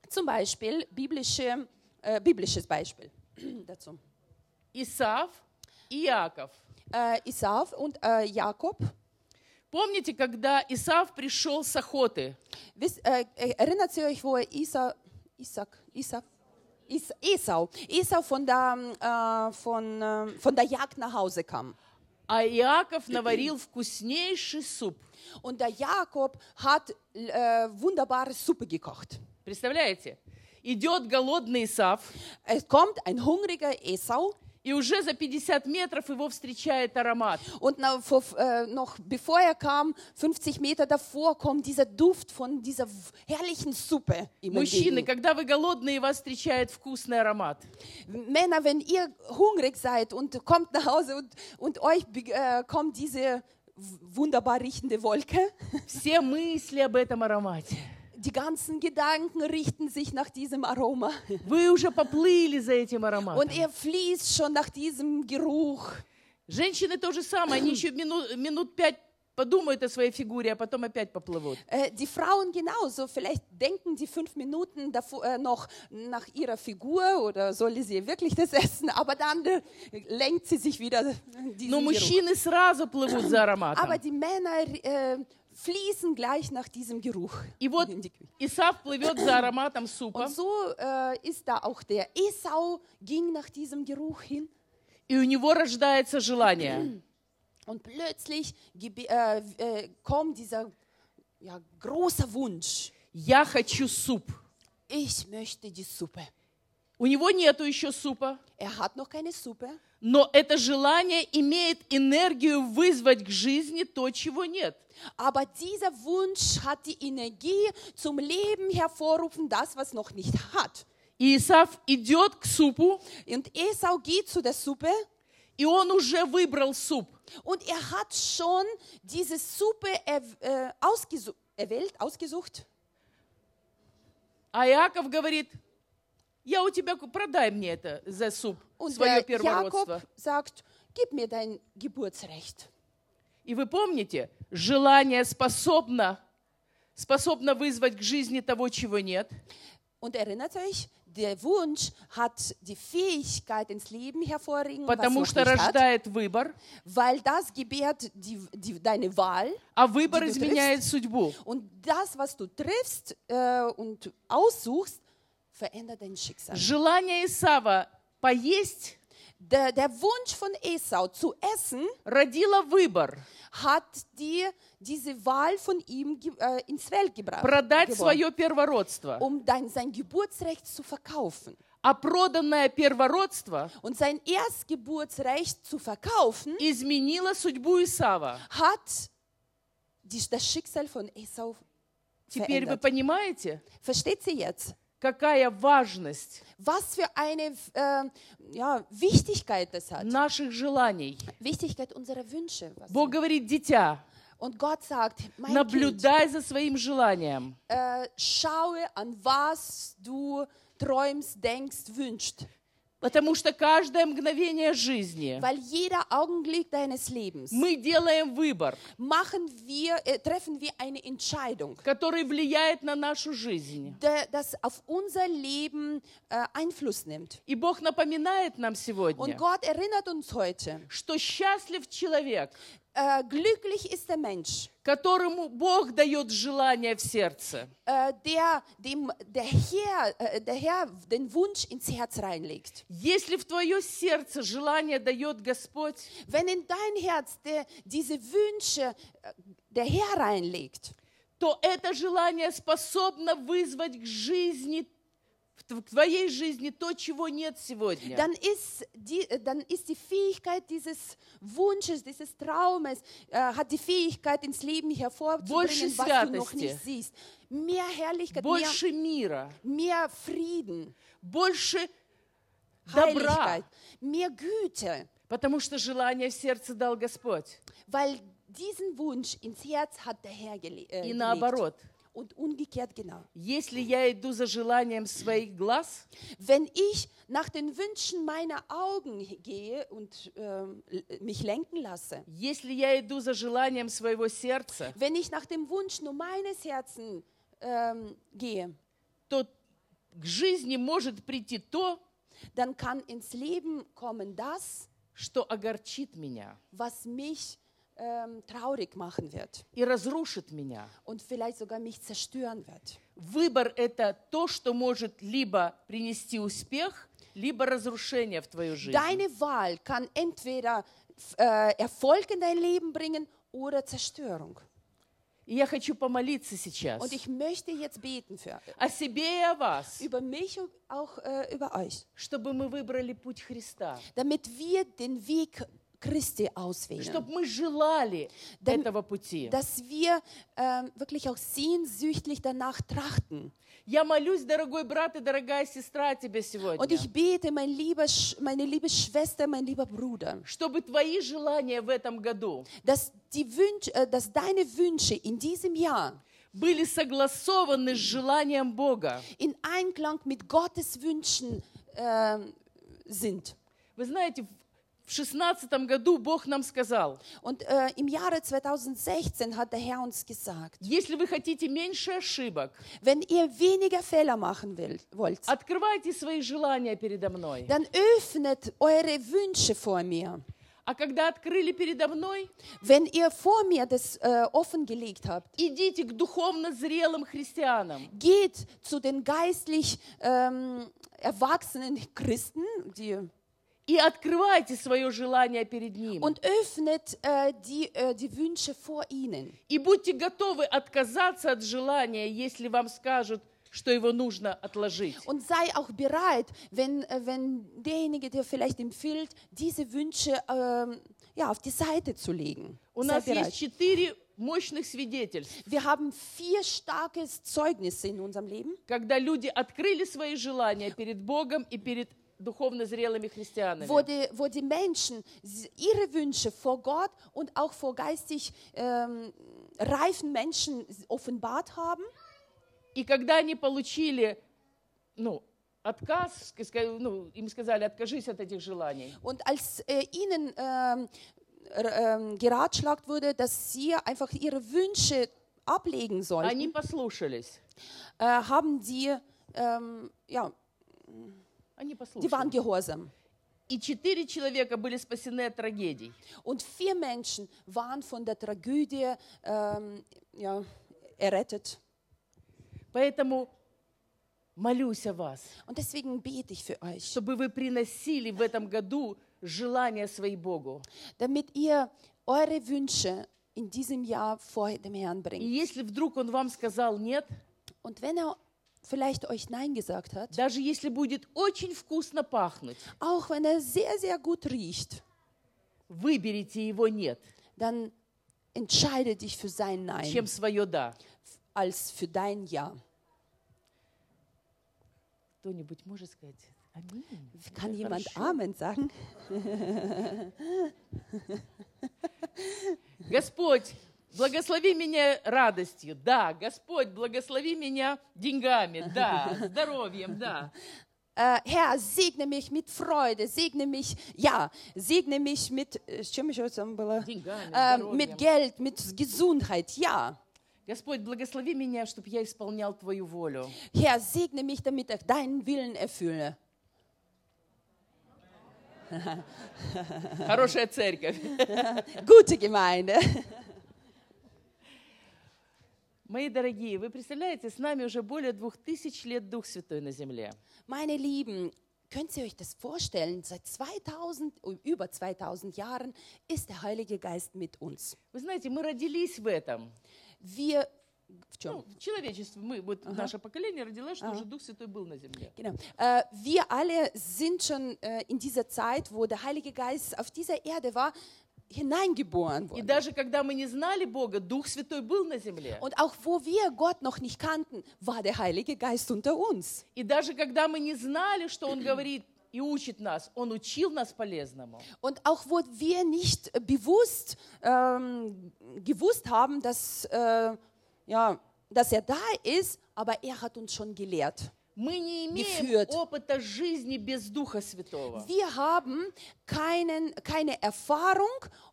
Zum Beispiel biblische, äh, biblisches Beispiel dazu. Исав и Иаков. Äh, Isav und äh, Jakob. Помните, когда Исав пришел с охоты? Wisst, äh, äh, erinnert ihr euch, wo Isa, Isaac, Isa, Is, Esau, Esau von der, äh, von, äh, von der Jagd nach Hause kam? А Иаков наварил вкуснейший суп. Und der Jakob hat äh, wunderbare Suppe gekocht. Представляете? Идет голодный Исав, Es kommt ein hungriger Esau и уже за 50 метров его встречает аромат. und äh, noch bevor er kam, 50 Meter davor, kommt dieser Duft von dieser herrlichen Suppe Мужчины, когда вы голодные, вас встречает вкусный аромат. Männer, wenn ihr hungrig seid und kommt nach Hause und, und euch äh, kommt diese wunderbar riechende Wolke, Все мысли об этом аромате. die ganzen Gedanken richten sich nach diesem Aroma Вы уже поплыли за этим ароматом. und ihr fließt schon nach diesem Geruch. Женщины то же самое, они еще минут, минут пять подумают о своей фигуре, а потом опять поплывут. Äh, die Frauen genauso. Vielleicht denken sie fünf Minuten davor, äh, noch nach ihrer Figur oder soll sie wirklich das essen, aber dann äh, lenkt sie sich wieder diesen Но Geruch. мужчины сразу плывут за ароматом. Aber die Männer äh, fließen gleich nach diesem Geruch. И вот in die Küche. Исав плывет за ароматом супа, Und so äh, ist da auch der Esau ging nach diesem Geruch hin и у него rождается желание. und plötzlich gebe- äh, äh, kommt dieser ja, großer Wunsch. Я хочу суп. Ich möchte die Suppe. У него нету еще супа, Er hat noch keine Suppe, но это желание имеет энергию вызвать к жизни то, чего нет. aber dieser Wunsch hat die Energie zum Leben hervorrufen, das, was noch nicht hat. И Исав идет к супу, Und Esau geht zu der Suppe и он уже выбрал суп. und er hat schon diese Suppe er, äh, ausgesu erwählt, ausgesucht. А Иаков говорит, я у тебя, продай мне это за суп, Und свое первородство. Jakob sagt, gib mir dein Geburtsrecht. И вы помните, желание способно, способно вызвать к жизни того, чего нет. Und erinnert euch, der Wunsch hat die Fähigkeit ins Leben hervorringen, was Потому noch что nicht hat, рождает выбор, weil das gebärt die, die, deine Wahl. а выбор изменяет судьбу. Und das, was du triffst äh, und aussuchst. Желание Исава поесть Der, der Wunsch von Esau zu essen родило выбор. hat dir diese Wahl von ihm äh, ins Feld gebracht, Продать gebracht, свое первородство. um dein, sein Geburtsrecht zu verkaufen. А проданное первородство Und sein Erstgeburtsrecht zu verkaufen, изменило судьбу Исава. hat die, das Schicksal von Esau Теперь вы verändert. понимаете, Versteht sie jetzt? Какая важность Was für eine äh, ja, Wichtigkeit das hat. наших желаний. Wichtigkeit unserer Wünsche. Was Бог говорит, дитя, Und Gott sagt, mein Kind, наблюдай за своим желанием. äh, schaue an was du träumst, denkst, wünschst. Потому что каждое мгновение жизни Weil jeder Augenblick deines Lebens мы делаем выбор, machen wir, äh, treffen wir eine Entscheidung, который влияет на нашу жизнь. der, das auf unser Leben äh, Einfluss nimmt. И Бог напоминает нам Und сегодня, Gott erinnert uns heute, что счастлив человек, äh, glücklich ist der Mensch, которому Бог дает желание в сердце. der dem der Herr, der Herr den Wunsch ins Herz reinlegt. Если в твое сердце желание дает Господь, Wenn in dein Herz der, diese Wünsche äh, der Herr reinlegt, то это желание способно вызвать к жизни, в тв- в твоей жизни то, чего нет сегодня. dann ist, die, äh, dann ist die Fähigkeit dieses Wunsches, dieses Traumes, äh, hat die Fähigkeit ins Leben Больше hervorzubringen, was du noch святости. nicht siehst. Mehr Herrlichkeit, mehr, Больше мира, mehr Frieden, больше добра, Heiligkeit, mehr Güte, потому что желание в сердце дал Господь. weil diesen Wunsch ins Herz hat der Herr gele äh, И gelegt. наоборот, und umgekehrt genau. Если я иду за желанием своих глаз, Wenn ich nach den Wünschen meiner Augen gehe und ähm, l- mich lenken lasse, если я иду за желанием своего сердца, wenn ich nach dem Wunsch nur meines Herzens ähm, gehe, то к жизни может прийти то, dann kann ins Leben kommen das, что огорчит меня was mich ähm, traurig machen wird и разрушит меня. und vielleicht sogar mich zerstören wird. Выбор – это то, что может либо принести успех, либо разрушение в твою жизнь. Deine Wahl kann entweder f- äh, Erfolg in dein Leben bringen oder Zerstörung. И я хочу помолиться сейчас Und ich möchte jetzt beten für о себе и о вас, über mich und auch äh, über euch, чтобы мы выбрали путь Христа, damit wir den Weg Christi auswählen, чтобы мы желали Дам- этого пути. dass wir ähm, wirklich auch sehnsüchtig danach trachten. Я молюсь, дорогой брат и дорогая сестра, о тебе сегодня, Und ich bete, mein lieber, Sch- meine liebe Schwester, mein lieber Bruder, чтобы твои желания в этом году dass, die Wünsch, äh, dass deine Wünsche in diesem Jahr были согласованы с желанием Бога. in Einklang mit Gottes Wünschen ähm, sind. Вы знаете, в шестнадцатом году Бог нам сказал, Und äh, im Jahre 2016 hat der Herr uns gesagt, если вы хотите меньше ошибок, wenn ihr weniger Fehler machen will, wollt, открывайте свои желания передо мной. dann öffnet eure Wünsche vor mir. А когда открыли передо мной, Wenn ihr vor mir das äh, offengelegt habt, идите к духовно зрелым христианам. geht zu den geistlich ähm, erwachsenen Christen die, И открывайте свое желание перед Ним. und öffnet äh, die, äh, die Wünsche vor ihnen. И будьте готовы отказаться от желания, если вам скажут, что его нужно отложить. Und sei auch bereit, wenn, äh, wenn derjenige dir vielleicht empfiehlt, diese Wünsche ähm, ja, auf die Seite zu legen. У нас есть bereit. четыре мощных свидетельств, Wir haben vier starke Zeugnisse in unserem Leben, когда люди открыли свои желания перед Богом и перед духовно зрелыми христианами. wo die, wo die Menschen s- ihre Wünsche vor Gott und auch vor geistig ähm, reifen Menschen s- offenbart haben. И когда они получили ну, отказ, ска- ска- ну, им сказали, откажись от этих желаний, Und als äh, ihnen ähm, r- ähm, geratschlagt wurde, dass sie einfach ihre Wünsche ablegen они sollten, послушались. äh, haben sie, ähm, ja, Они die waren gehorsam. И четыре человека были спасены от трагедий. Und vier Menschen waren von der Tragödie ähm, ja, errettet. Поэтому молюсь о вас, Und deswegen bete ich für euch, чтобы вы приносили в этом году желания свои Богу. damit ihr eure Wünsche in diesem Jahr vor dem Herrn И bringt. если вдруг Он вам сказал нет, Und wenn er vielleicht euch Nein gesagt hat, даже если будет очень вкусно пахнуть, auch wenn er sehr, sehr gut riecht, выберите Его нет, dann entscheide dich für sein Nein чем свое да. als für dein Ja. Кто-нибудь может сказать Аминь? Kann jemand Хорошо. Amen sagen? Господь, благослови меня радостью, да. Господь, благослови меня деньгами, да. Здоровьем, да. Äh, Herr, segne mich mit Freude, segne mich, ja, segne mich mit, äh, с чем еще там было? Деньгами, Äh, здоровьем. mit Geld, mit Gesundheit, ja. Господь, благослови меня, чтобы я исполнял Твою волю. Herr, segne mich, damit ich deinen Willen erfülle. Хорошая церковь. Gute Gemeinde. Мои дорогие, вы представляете, с нами уже более двух тысяч лет Дух Святой на земле. Meine Lieben, könnt ihr euch das vorstellen? Seit 2000, über 2000 Jahren ist der Heilige Geist mit uns. Вы знаете, мы родились в этом. Wir, в чем? Ну, человечество, мы, вот наше поколение родилось, что уже Дух Святой был на земле. Genau. Äh, wir alle sind schon äh, in dieser Zeit, wo der Heilige Geist auf dieser Erde war, hineingeboren И worden. даже когда мы не знали Бога, Дух Святой был на земле. Und auch wo wir Gott noch nicht kannten, war der Heilige Geist unter uns. И даже когда мы не знали, что Он говорит и учит нас, Он учил нас полезному. Und auch wo wir nicht äh, bewusst ähm, gewusst haben, dass äh, ja, dass er da ist, aber er hat uns schon gelehrt. Мы не имеем Geführt. опыта жизни без Духа Святого. Wir haben keinen, keine Erfahrung,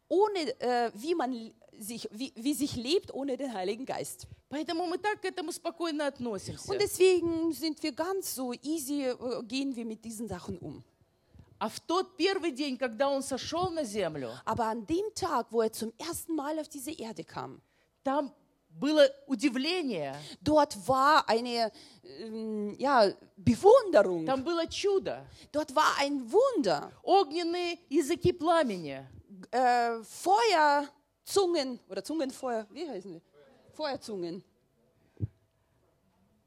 ohne, äh, wie man sich, wie, wie sich lebt ohne den Heiligen Geist. Поэтому мы так к этому спокойно относимся. Und deswegen sind wir ganz so easy, äh, gehen wir mit diesen Sachen um. А в тот первый день, когда он сошел на землю, Aber an dem Tag, wo er zum ersten Mal auf diese Erde kam, там было удивление, dort war eine ähm, ja, Bewunderung. там было чудо. Dort war ein Wunder. Огненные языки пламени. Äh, Feuerzungen oder Zungenfeuer, wie heißen die? Feuerzungen.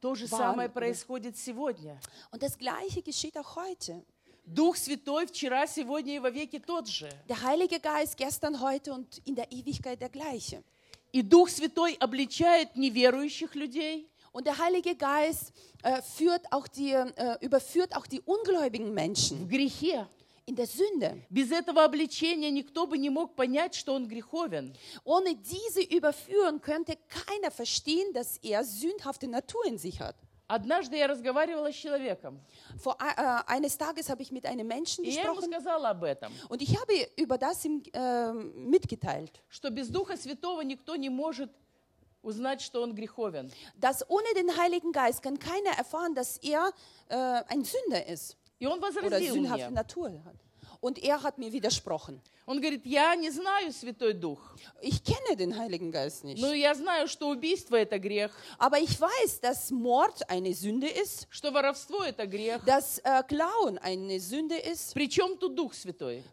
То же самое происходит сегодня. Und das Gleiche geschieht auch heute. Дух Святой вчера, сегодня и во веки тот же. Der Heilige Geist gestern, heute und in der Ewigkeit der gleiche. И Дух Святой обличает неверующих людей, Und der Heilige Geist äh, führt auch die, äh, überführt auch die ungläubigen в Menschen грехе. in der Sünde. Без этого обличения никто бы не мог понять, что он греховен. Ohne diese Überführung könnte keiner verstehen, dass er sündhafte Natur in sich hat. Однажды я разговаривала с человеком, Vor, äh, eines Tages habe ich mit einem Menschen gesprochen und ich habe über das ihm äh, mitgeteilt, что без Духа Святого никто не может узнать, что он греховен. dass ohne den Heiligen Geist kann keiner erfahren, dass er äh, ein Sünder ist И он oder возразил sündhafte мне. Natur hat. Und er hat mir widersprochen. Он говорит, я не знаю Святой Дух, Ich kenne den Heiligen Geist nicht. но я знаю, что убийство – это грех, Aber ich weiß, dass Mord eine Sünde ist, что воровство – это грех. dass äh, Klauen eine Sünde ist. Причем тут Дух Святой?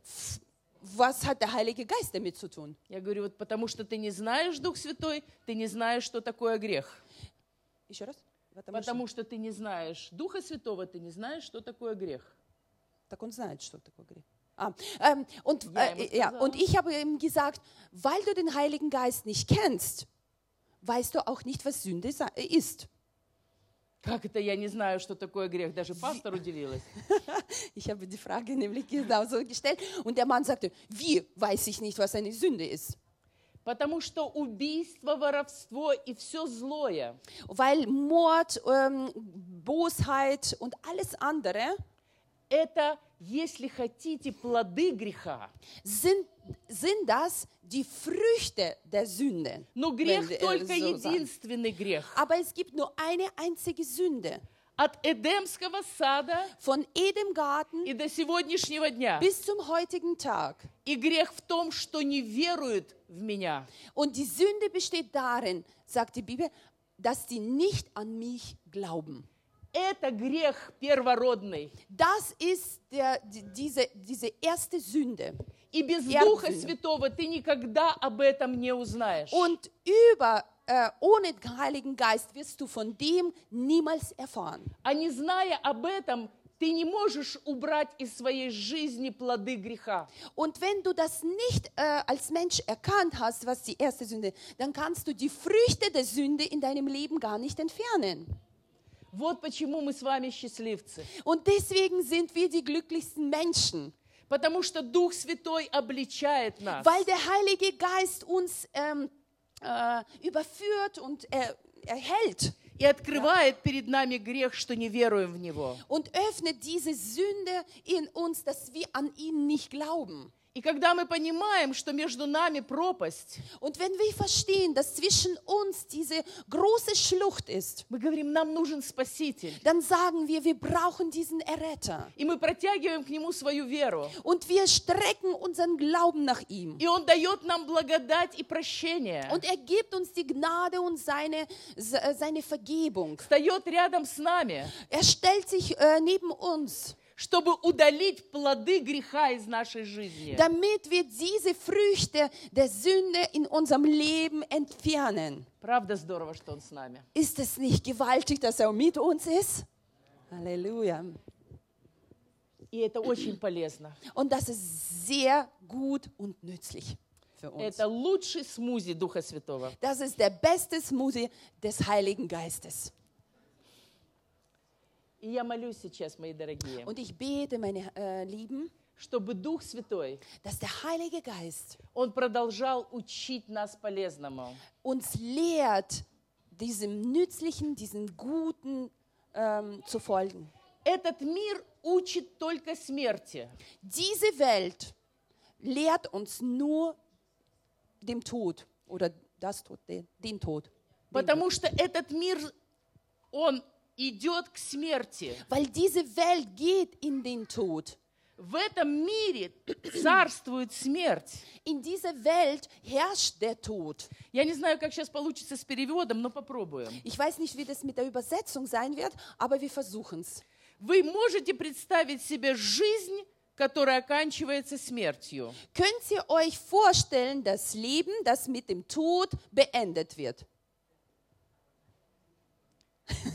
Was hat der Heilige Geist damit zu tun? Я говорю, вот потому что ты не знаешь Дух Святой, ты не знаешь, что такое грех. Еще раз? Потому что- Потому что ты не знаешь Духа Святого, ты не знаешь, что такое грех. Так он знает, что такое грех. Ah, ähm, und, Ja, äh, ich muss ja, sagen. und ich habe ihm gesagt, weil du den Heiligen Geist nicht kennst, weißt du auch nicht, was Sünde sa- äh, ist. Как это я не знаю, что такое грех? Даже пастор удивилась. Ich habe die Frage nämlich genauso gestellt. Und der Mann sagte, wie weiß ich nicht, was eine Sünde ist? Потому что убийство, воровство и все злое Weil Mord, ähm, Bosheit und alles andere – это, если хотите, плоды греха. sind, sind das die Früchte der Sünde. Но wenn грех wir, äh, только so sagen. единственный грех. Aber es gibt nur eine einzige Sünde. От Эдемского сада Von Edemgarten и до сегодняшнего дня. bis zum heutigen Tag. И грех в том, что не веруют в меня. Und die Sünde besteht darin, sagt die Bibel, dass die nicht an mich glauben. Это грех первородный. Das ist der, die, diese, diese erste Sünde. И без Erbsünde. Духа Святого ты никогда об этом не узнаешь. Und über, äh, ohne den Heiligen Geist wirst du von dem niemals erfahren. А не зная об этом, ты не можешь убрать из своей жизни плоды греха. Und wenn du das nicht äh, als Mensch erkannt hast, was die erste Sünde, dann kannst du die Früchte der Sünde in deinem Leben gar nicht entfernen. Вот почему мы с вами счастливцы. Und deswegen sind wir die glücklichsten Menschen, Потому что Дух Святой обличает нас. weil der Heilige Geist uns ähm, äh, überführt und er, erhält И открывает перед нами грех, что не веруем в Него. und öffnet diese Sünde in uns, dass wir an ihn nicht glauben. И когда мы понимаем, что между нами пропасть, Und wenn wir verstehen, dass zwischen uns diese große Schlucht ist, мы говорим, нам нужен Спаситель. dann sagen wir, wir brauchen diesen Erretter. И мы протягиваем к Нему свою веру. Und wir strecken unseren Glauben nach ihm. И Он дает нам благодать и прощение. Und er gibt uns die Gnade und seine, se- seine Vergebung. Встает рядом с нами, Er stellt sich äh, neben uns, чтобы удалить плоды греха из нашей жизни. damit wir diese Früchte der Sünde in unserem Leben entfernen. Правда здорово, что Он с нами. Ist es nicht gewaltig, dass er mit uns ist? Halleluja. И это очень полезно. Und das ist sehr gut und nützlich für uns. Это лучший смузи Духа Святого. Das ist der beste Smoothie des Heiligen Geistes. И я молюсь сейчас, мои дорогие, Und ich bete, meine äh, Lieben, чтобы Дух Святой, dass der Heilige Geist Он продолжал учить нас полезному. uns lehrt, diesem Nützlichen, diesem Guten ähm, zu folgen. Этот мир учит только смерти. Diese Welt lehrt uns nur dem Tod oder das Tod, den, den Tod. Den Потому что этот мир, он идет к смерти. Weil diese Welt geht in den Tod. В этом мире царствует смерть. In dieser Welt herrscht der Tod. Я не знаю, как сейчас получится с переводом, но попробуем. Ich weiß nicht, wie das mit der Übersetzung sein wird, aber wir versuchen es. Вы можете представить себе жизнь, которая оканчивается смертью? Könnt ihr euch vorstellen, das Leben, das mit dem Tod beendet wird?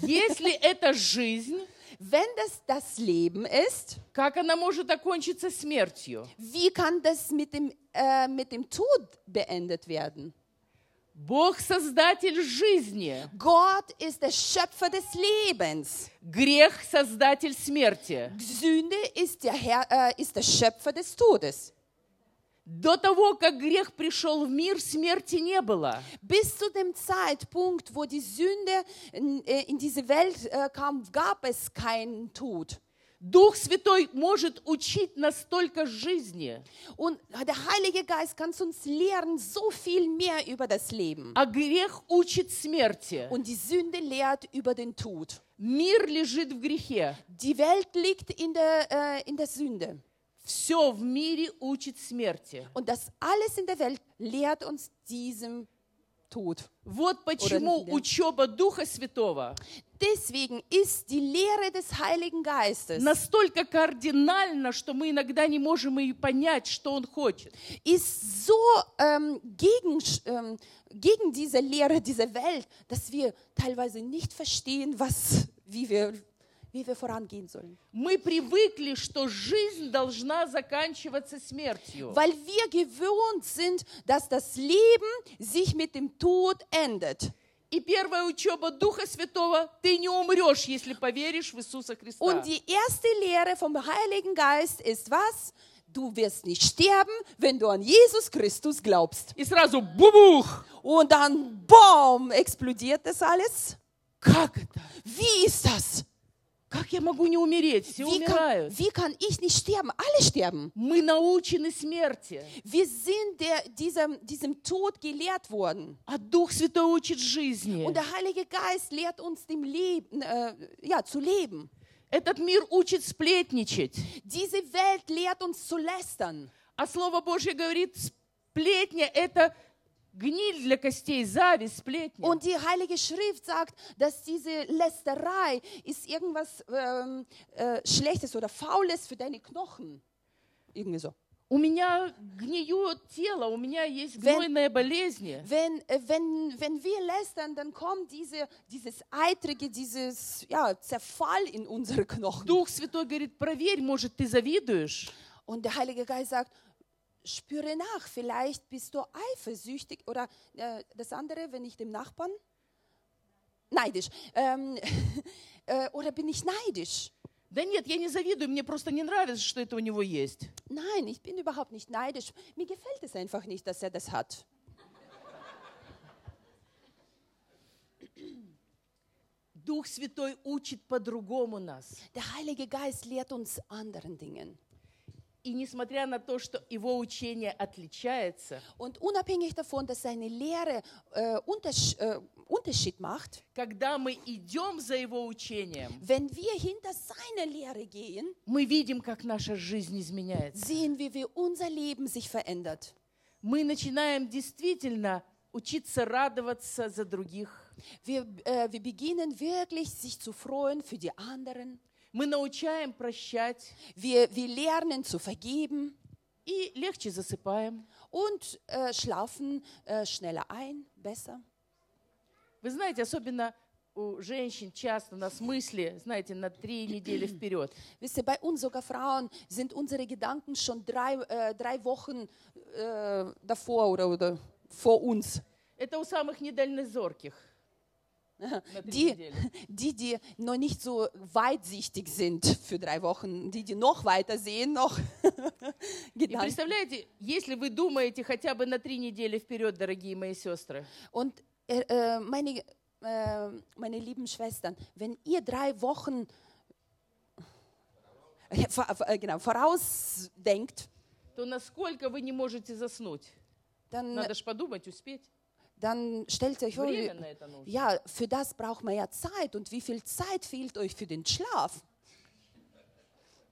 Если это жизнь, Wenn das das Leben ist, как она может окончиться смертью? wie kann das mit dem, äh, mit dem Tod beendet werden? Бог создатель жизни, Gott ist der Schöpfer des Lebens. грех создатель смерти. Sünde ist der, Herr, äh, ist der Schöpfer des Todes. До того, как грех пришел в мир, смерти не было. Bis zu dem Zeitpunkt, wo die Sünde in, äh, diese Welt äh, kam, gab es keinen Tod. Дух Святой может учить нас только жизни, Und der Heilige Geist kann uns lehren so viel mehr über das Leben. а грех учит смерти. Und die Sünde lehrt über den Tod. Мир лежит в грехе. Die Welt liegt in der, äh, in der Sünde. Все в мире учит смерти. Und das alles in der Welt lehrt uns diesem Tod. Вот почему учеба Духа Святого Deswegen ist die Lehre des Heiligen Geistes настолько кардинальна, что мы иногда не можем и понять, что Он хочет. ist so ähm, gegen, ähm, gegen diese Lehre dieser Welt, dass wir teilweise nicht verstehen, was, wie, wir, wie wir vorangehen sollen. Мы привыкли, что жизнь должна заканчиваться смертью. Weil wir gewohnt sind, dass das Leben sich mit dem Tod endet. И первая учеба Духа Святого, ты не умрешь, если поверишь в Иисуса Христа. Und die erste Lehre vom Heiligen Geist ist was? Du wirst nicht sterben, wenn du an Jesus Christus glaubst. И сразу бубух! Und dann, boom, explodiert das alles. Как это? Wie ist das? Как я могу не умереть? Все Wie kann, умирают. wie kann ich nicht sterben? Alle sterben. Мы научены смерти, Wir sind der, diesem, diesem Tod gelehrt worden. а Дух Святой учит жизни. Und der Heilige Geist lehrt uns dem Leben, äh, ja, zu leben. Этот мир учит сплетничать. Diese Welt lehrt uns zu lästern. А Слово Божье говорит, сплетня – это гниль для костей, зависть, сплетня. Und die Heilige Schrift sagt, dass diese Lästerei ist irgendwas ähm, äh, Schlechtes oder Faules für deine Knochen. Irgendwie so. У меня гниет тело, у меня есть Wenn- гнойные болезни. Wenn, äh, wenn, wenn wir lästern, dann kommt diese, dieses Eitrige, dieses ja, Zerfall in unsere Knochen. Дух Святой говорит, проверь, может, ты завидуешь? Und der Heilige Geist sagt, spüre nach, vielleicht bist du eifersüchtig oder äh, das andere, wenn ich dem Nachbarn neidisch. Ähm, äh, oder bin ich neidisch? Да нет, я не завидую, мне просто не нравится, что это у него есть. Nein, ich bin überhaupt nicht neidisch. Mir gefällt es einfach nicht, dass er das hat. Дух Святой учит по-другому нас. Der Heilige Geist lehrt uns anderen Dingen. И несмотря на то, что его учение отличается, Und unabhängig davon, dass seine Lehre äh, Untersch äh, Unterschied macht, когда мы идем за его учением, wenn wir hinter seiner Lehre gehen, мы видим, как наша жизнь изменяется. sehen wir, wie unser Leben sich verändert. Мы начинаем действительно учиться радоваться за других. Wir, äh, wir beginnen wirklich, sich zu freuen für die anderen. Мы научаем прощать Wir, wir lernen zu vergeben и легче засыпаем. und äh, schlafen äh, schneller ein, besser. Вы знаете, особенно у женщин часто у нас мысли, знаете, на три недели вперед. Wisst ihr, bei uns sogar Frauen sind unsere Gedanken schon drei, äh, drei Wochen äh, davor oder, oder vor uns. Это у самых недальнозорких. На три Die, недели. die, die noch nicht so weitsichtig sind für drei Wochen, die, die noch weiter sehen, noch И Gedanken. представляете, если вы думаете хотя бы на три недели вперед, дорогие мои сестры, Und äh, äh, meine äh, meine lieben Schwestern, wenn ihr drei Wochen äh, vor- äh, genau, vorausdenkt, то насколько вы не можете заснуть? dann, Надо же подумать, успеть. dann stellt euch vor, Время на это нужно. ja, für das braucht man ja Zeit. Und wie viel Zeit fehlt euch für den Schlaf?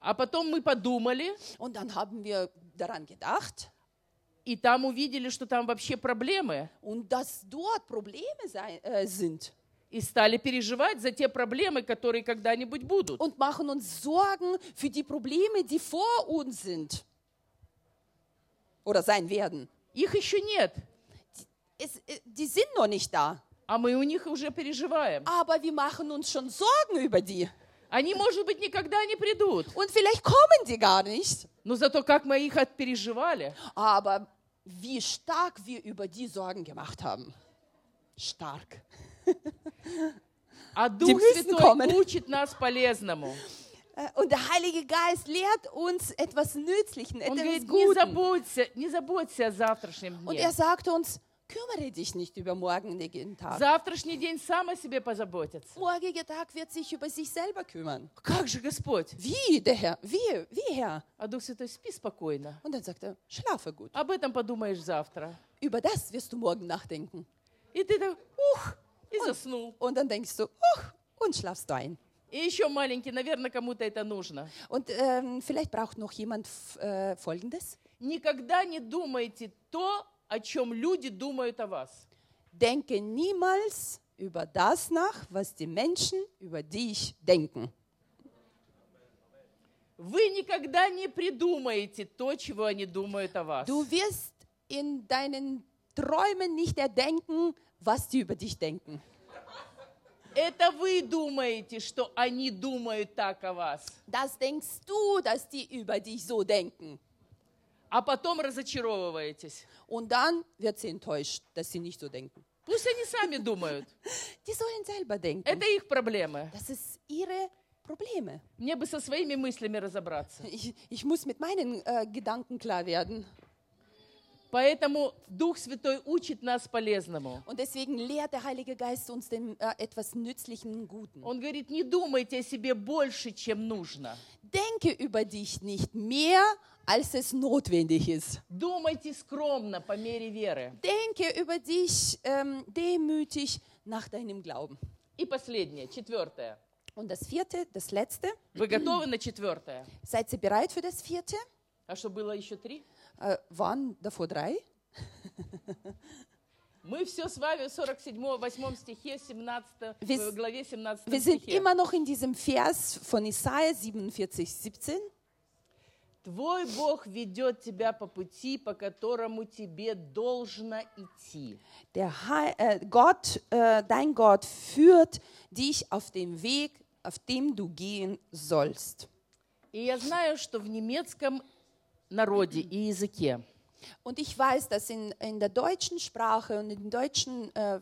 А потом мы подумали, Und dann haben wir daran gedacht и там увидели, что там вообще проблемы. und dass dort Probleme sein, äh, sind. И стали переживать за те проблемы, которые когда-нибудь будут. Und machen uns Sorgen für die Probleme, die vor uns sind. Oder sein werden. Их еще нет, Es, äh, die sind noch nicht da. а мы у них уже переживаем. Aber wir machen uns schon Sorgen über die. Они, может быть, никогда не придут. Und vielleicht kommen die gar nicht. Но зато как мы их отпереживали. Aber wie stark wir über die Sorgen gemacht haben. Stark. А Дух Святой kommen. учит нас полезному. Äh, Und der Heilige Geist lehrt uns etwas Nützlichen, etwas говорит, не Guten. заботься, не заботься о завтрашнем Und дне. er sagt uns, kümmere dich nicht über morgigen Tag. Завтрашний день сам о себе позаботится. Morgiger Tag wird sich über sich selber kümmern. Как же Господь? Wie, der Herr? Wie, wie, Herr? А Дух Святой, спи спокойно. Und dann sagt er, schlafe gut. Об этом подумаешь завтра. Über das wirst du morgen nachdenken. И ты так, ух, и заснул. Und dann denkst du, oh, und schlafst du ein. И еще маленький, наверное, кому-то это нужно. Und ähm, vielleicht braucht noch jemand f- äh, Folgendes. Никогда не думайте то, о чем люди думают о вас. Denke niemals über das nach, was die Menschen über dich denken. Вы никогда не придумаете то, чего они думают о вас. Du wirst in deinen Träumen nicht erdenken, was die über dich denken. Это вы думаете, что они думают так о вас. Das denkst du, dass die über dich so denken. А потом разочаровываетесь. Und dann wird sie enttäuscht, dass sie nicht so denken. Пусть они сами думают. Die sollen selber denken. Это их проблемы. Das ist ihre Probleme. Мне бы со своими мыслями разобраться. Ich, ich muss mit meinen äh, Gedanken klar werden. Поэтому Дух Святой учит нас полезному. Und deswegen lehrt der Heilige Geist uns dem, äh, etwas Nützlichen, Guten. Он говорит, не думайте о себе больше, чем нужно. Denke über dich nicht mehr, als es notwendig ist. Думайте скромно по мере веры. Denke über dich ähm, demütig nach deinem Glauben. И последнее, четвертое. Und das vierte, das letzte. Вы готовы на четвертое? Seid ihr bereit für das vierte? А что было еще три? Äh, waren davor drei? Мы все с вами в 47-8 стихе, 17, Wir- в главе 17 Wir sind стихе. immer noch in diesem Vers von Isaiah 47, 17. Твой Бог ведет тебя по пути, по которому тебе должно идти. Der Hei- äh, Gott, äh, dein Gott, führt dich auf dem Weg, auf dem du gehen sollst. И я знаю, что в немецком народе и языке Und ich weiß, dass in, in der deutschen Sprache und in deutschen äh,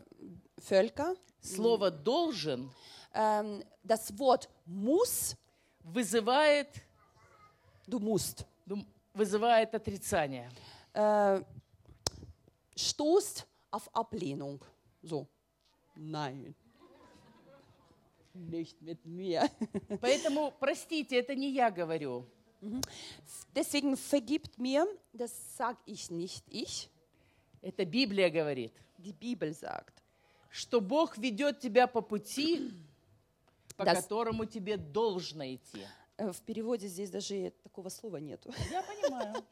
Völkern слово «должен» ähm, das Wort muss, вызывает, du musst, ну, вызывает отрицание. äh, stoßt auf Ablehnung. So, nein, nicht mit mir. Поэтому, простите, это не я говорю. Deswegen vergibt mir, das sage ich nicht ich, Это Библия говорит, die Bibel sagt. что Бог ведет тебя по пути, по Das- которому тебе должно идти. Äh, В переводе здесь даже такого слова нету. Я понимаю.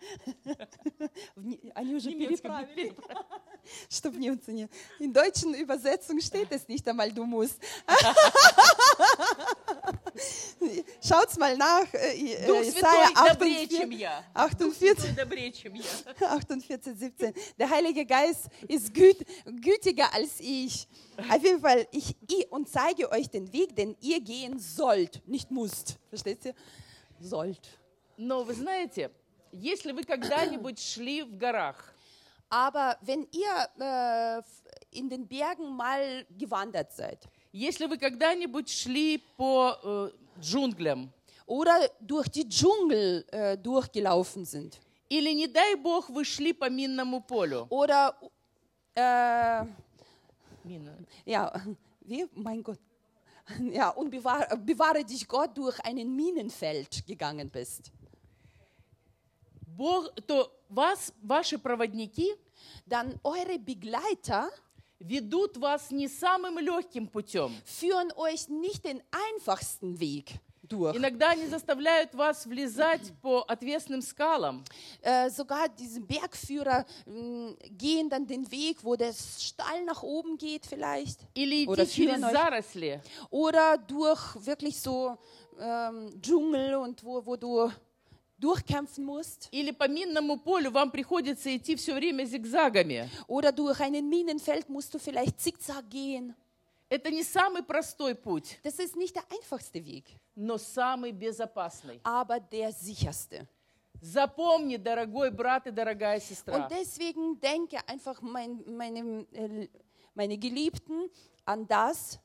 Они уже переправили, чтобы немцы не... In deutschen Übersetzung steht es nicht einmal, du musst. Schaut's mal nach, äh, Дух äh, Святой Jesaja добрее, чем 48, я. 48, Добрее, чем я. 48, 17. Der Heilige Geist ist güt, gütiger als ich. Auf jeden Fall, ich, ich und zeige euch den Weg, den ihr gehen sollt, nicht müsst. Versteht ihr? Sollt. Но вы знаете, если вы когда-нибудь шли в горах, Aber wenn ihr äh, in den Bergen mal gewandert seid если вы когда-нибудь шли по э, джунглям, oder durch die Dschungel äh, durchgelaufen sind или, не дай бог, вы шли по минному полю, oder äh, Мина. ja, wie, mein Gott. Ja, und bewahre, bewahre dich Gott durch ein Minenfeld gegangen bist. Бог, то вас, ваши проводники Dann eure Begleiter ведут вас не самым легким путем. führen euch nicht den einfachsten Weg durch. Иногда они заставляют вас влезать по отвесным скалам. Äh, sogar diese Bergführer mh, gehen dann den Weg, wo der Stall nach oben geht vielleicht. Или Oder идти через führen euch- заросли. Oder durch wirklich so ähm, Dschungel und wo, wo du durchkämpfen musst. Или по минному полю вам приходится идти все время зигзагами. Oder durch ein Minenfeld musst du vielleicht zickzack gehen. Это не самый простой путь, Das ist nicht der einfachste Weg, но самый безопасный. aber der sicherste. Запомни, дорогой брат и дорогая Und сестра, deswegen denke einfach, mein, meine, äh, meine Geliebten, an das,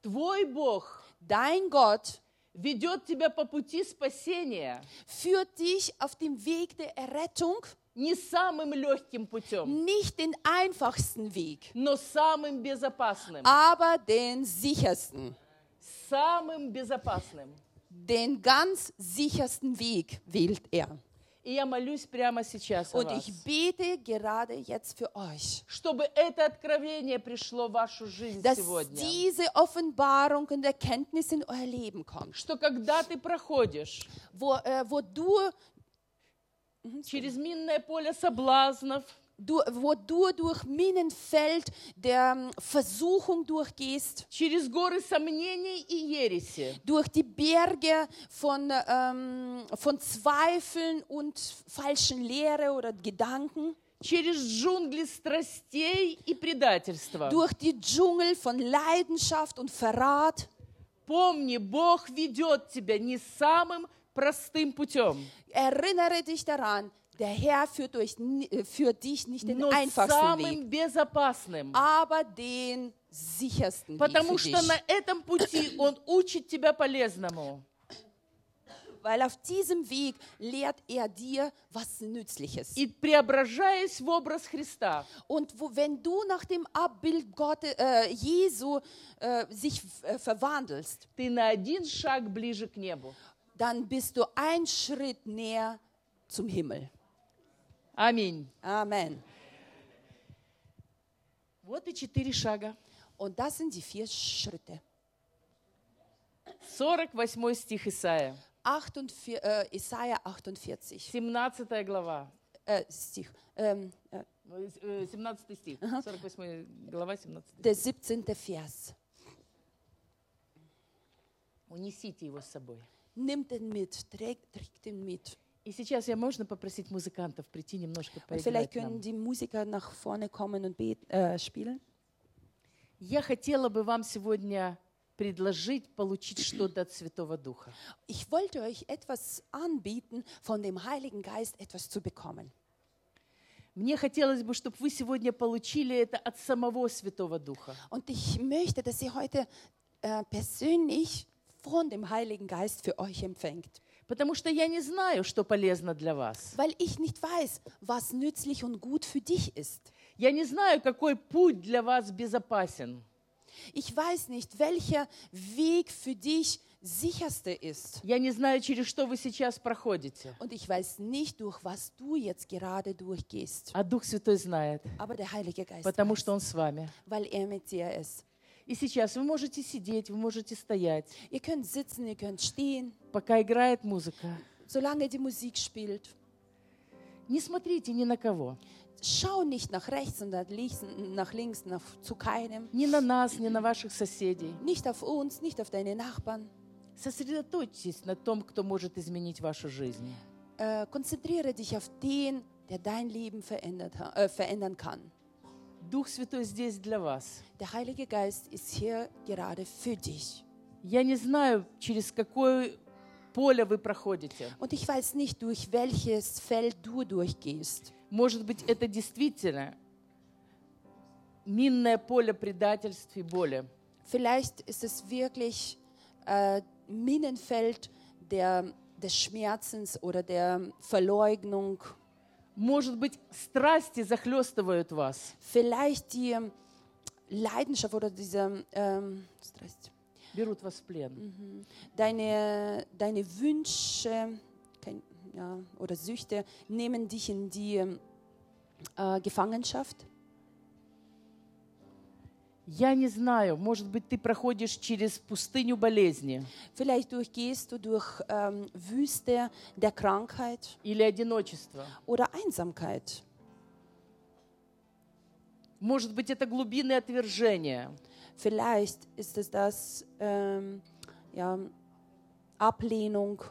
твой Бог dein Gott ведет тебя по пути спасения führt dich auf dem Weg der Errettung, не самым легким путем, nicht den einfachsten Weg, но самым безопасным. aber den sichersten. Самым безопасным. Den ganz sichersten Weg wählt er. И я молюсь прямо сейчас о Und вас, ich bete gerade jetzt für euch, чтобы это откровение пришло в вашу жизнь dass сегодня. diese Offenbarung und Erkenntnis in euer Leben kommt, Что когда ты проходишь wo, äh, wo, du, через минное поле соблазнов, du, wo du durch Minenfeld der ähm, Versuchung durchgehst, через горы сомнений и ереси, durch die Berge von, ähm, von Zweifeln und falschen Lehre oder Gedanken, через джунгли страстей и предательства. durch die Dschungel von Leidenschaft und Verrat. Помни, Бог ведет тебя не самым простым путем, Erinnere dich daran, der Herr führt, durch, äh, führt dich nicht den но einfachsten Weg, самым безопасным. aber den sichersten Weg Потому für что dich. на этом пути Он учит тебя полезному. Weil auf diesem Weg lehrt er dir was Nützliches. И преображаясь в образ Христа, Und wo, wenn du nach dem Abbild Gottes, äh, Jesu äh, sich äh, verwandelst, ты на один шаг ближе к небу. dann bist du ein Schritt näher zum Himmel. Аминь. Amen. Вот и четыре шага. Und das sind die vier Schritte. 48 стих Исаия, 48, äh, Isaiah 48, 17 глава. äh, ähm, äh, Э, 17 стих, 48 глава, 17 стих. der 17. Vers. Унесите его с собой. Nimm den mit, träg, träg den mit. И сейчас я можно попросить музыкантов прийти немножко Und vielleicht поиграть нам? können die Musiker nach vorne kommen und bet, äh, spielen. Я хотела бы вам сегодня предложить получить что-то от Святого Духа. Ich wollte euch etwas anbieten, von dem Heiligen Geist etwas zu bekommen. Мне хотелось бы, чтобы вы сегодня получили это от самого Святого Духа. Und ich möchte, dass ihr heute äh, persönlich von dem Heiligen Geist für euch empfängt. Потому что я не знаю, что полезно для вас. Weil ich nicht weiß, was nützlich und gut für dich ist. Я не знаю, какой путь для вас безопасен. Ich weiß nicht, welcher Weg für dich sicherste ist. Я не знаю, через что вы сейчас проходите. Und ich weiß nicht, durch was du jetzt gerade durchgehst. А Дух Святой знает, Aber der Heilige Geist потому weiß, что Он с вами. weil er mit dir ist. И сейчас вы можете сидеть, вы можете стоять, Ihr könnt sitzen, ihr könnt stehen, пока играет музыка. solange die Musik spielt. Не смотрите ни на кого. Schau nicht nach rechts und nach links, nach links nach, zu keinem. Ни на нас, ни на ваших соседей. Nicht auf uns, nicht auf deine Nachbarn. Сосредоточьтесь на том, кто может изменить вашу жизнь. Äh, konzentriere dich auf den, der dein Leben verändert, ha- äh, verändern kann. Дух Святой здесь для вас. Der Heilige Geist ist hier gerade für dich. Я не знаю, через какое поле вы проходите. Und ich weiß nicht, durch welches Feld du durchgehst. Может быть, это действительно минное поле предательств и боли. Vielleicht ist es wirklich äh, Minenfeld der, des Schmerzens oder der Verleugnung. Может быть, страсти захлестывают вас. Vielleicht die Leidenschaft oder diese, ähm, zdraсте. берут вас в плен. deine, deine Wünsche kein, ja, oder Süchte nehmen dich in die äh, Gefangenschaft. Я не знаю, может быть, ты проходишь через пустыню болезни Vielleicht durchgehst du durch ähm, Wüste der Krankheit или одиночества. oder Einsamkeit. Может быть, это глубины отвержения. Vielleicht ist es das ähm, ja, Ablehnung,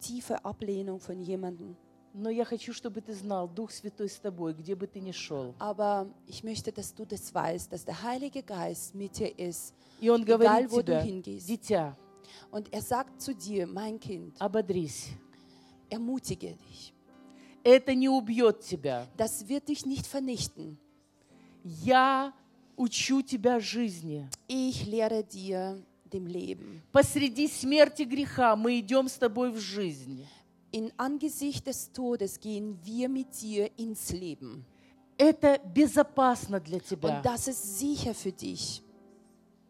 tiefe Ablehnung von jemandem. Но я хочу, чтобы ты знал, Дух Святой с тобой, где бы ты ни шел. Aber ich möchte, dass du das weißt, dass der Heilige Geist mit dir ist. И Он Egal, говорит wo du тебе, hingehst. дитя, Und er sagt zu dir, mein Kind, ободрись. ermutige dich. Это не убьет тебя. Das wird dich nicht vernichten. Я учу тебя жизни. Ich lehre dir dem Leben. Посреди смерти греха мы идем с тобой в жизнь. In Angesicht des Todes gehen wir mit dir ins Leben. Это безопасно для тебя. Und das ist sicher für dich.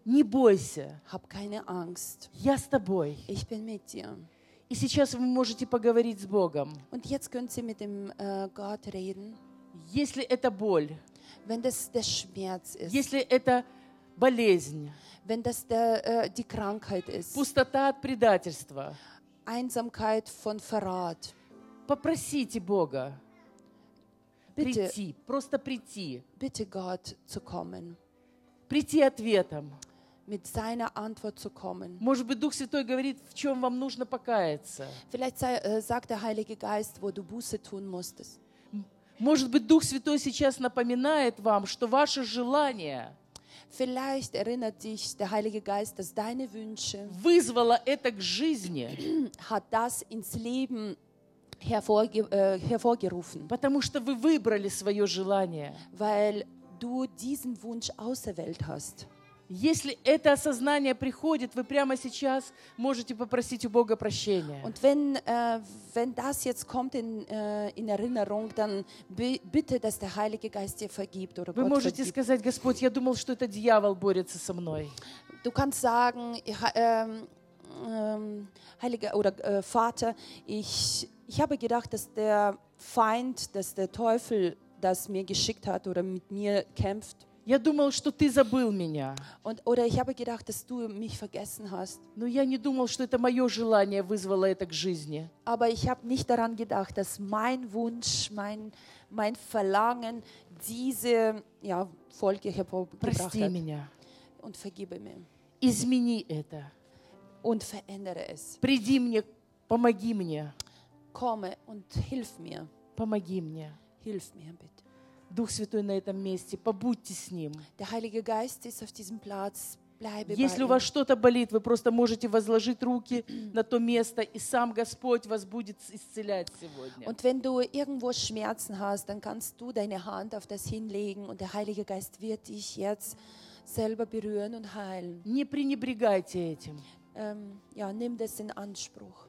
Не бойся. Hab keine Angst. Я с тобой. Ich bin mit dir. И сейчас вы можете поговорить с Богом. Und jetzt könnt ihr mit dem äh, Gott reden. Если это боль, Wenn das der Schmerz ist, если это болезнь, wenn das der, äh, die Krankheit ist, пустота от предательства, Einsamkeit von Verrat, попросите Бога bitte, прийти, просто прийти, bitte Gott zu kommen, прийти ответом. mit seiner Antwort zu kommen. Может быть, Дух Святой говорит, в чем вам нужно покаяться. Vielleicht sei, äh, sagt der Heilige Geist, wo du Buße tun musstest. Может быть, Дух Святой сейчас напоминает вам, что ваше желание Vielleicht erinnert dich der Heilige Geist, dass deine Wünsche вызвало это к жизни, hat das ins Leben hervorge äh, hervorgerufen, потому что вы выбрали свое желание. weil du diesen Wunsch auserwählt hast. Если это осознание приходит, вы прямо сейчас можете попросить у Бога прощения. Und wenn, äh, wenn das jetzt kommt in, äh, in Erinnerung, dann bi- bitte, dass der Heilige Geist dir vergibt oder Вы Gott можете vergibt. сказать, Господь, я думал, что это дьявол борется со мной. Du kannst sagen, ähm, ähm, Heiliger oder äh, Vater, ich, ich habe gedacht, dass der Feind, dass der Teufel das mir geschickt hat oder mit mir kämpft. Я думал, что ты забыл меня. Und, oder ich habe gedacht, dass du mich vergessen hast. Но я не думал, что это мое желание вызвало это к жизни. Aber ich habe nicht daran gedacht, dass mein Wunsch, mein, mein Verlangen diese ja, Folge hervorgebracht Прости hat. меня. Und vergebe mir. Измени это. Und verändere es. Приди мне, помоги мне. Komme und hilf mir. Помоги мне. Hilf mir bitte. Дух Святой на этом месте, побудьте с Ним. Der Heilige Geist ist auf diesem Platz. Bleibe Если у вас что-то болит, вы просто можете возложить руки на то место, и сам Господь вас будет исцелять сегодня. Und wenn du irgendwo Schmerzen hast, dann kannst du deine Hand auf das hinlegen und der Heilige Geist wird dich jetzt selber berühren und heilen. Не пренебрегайте этим. Ähm, ja, nimm das in Anspruch.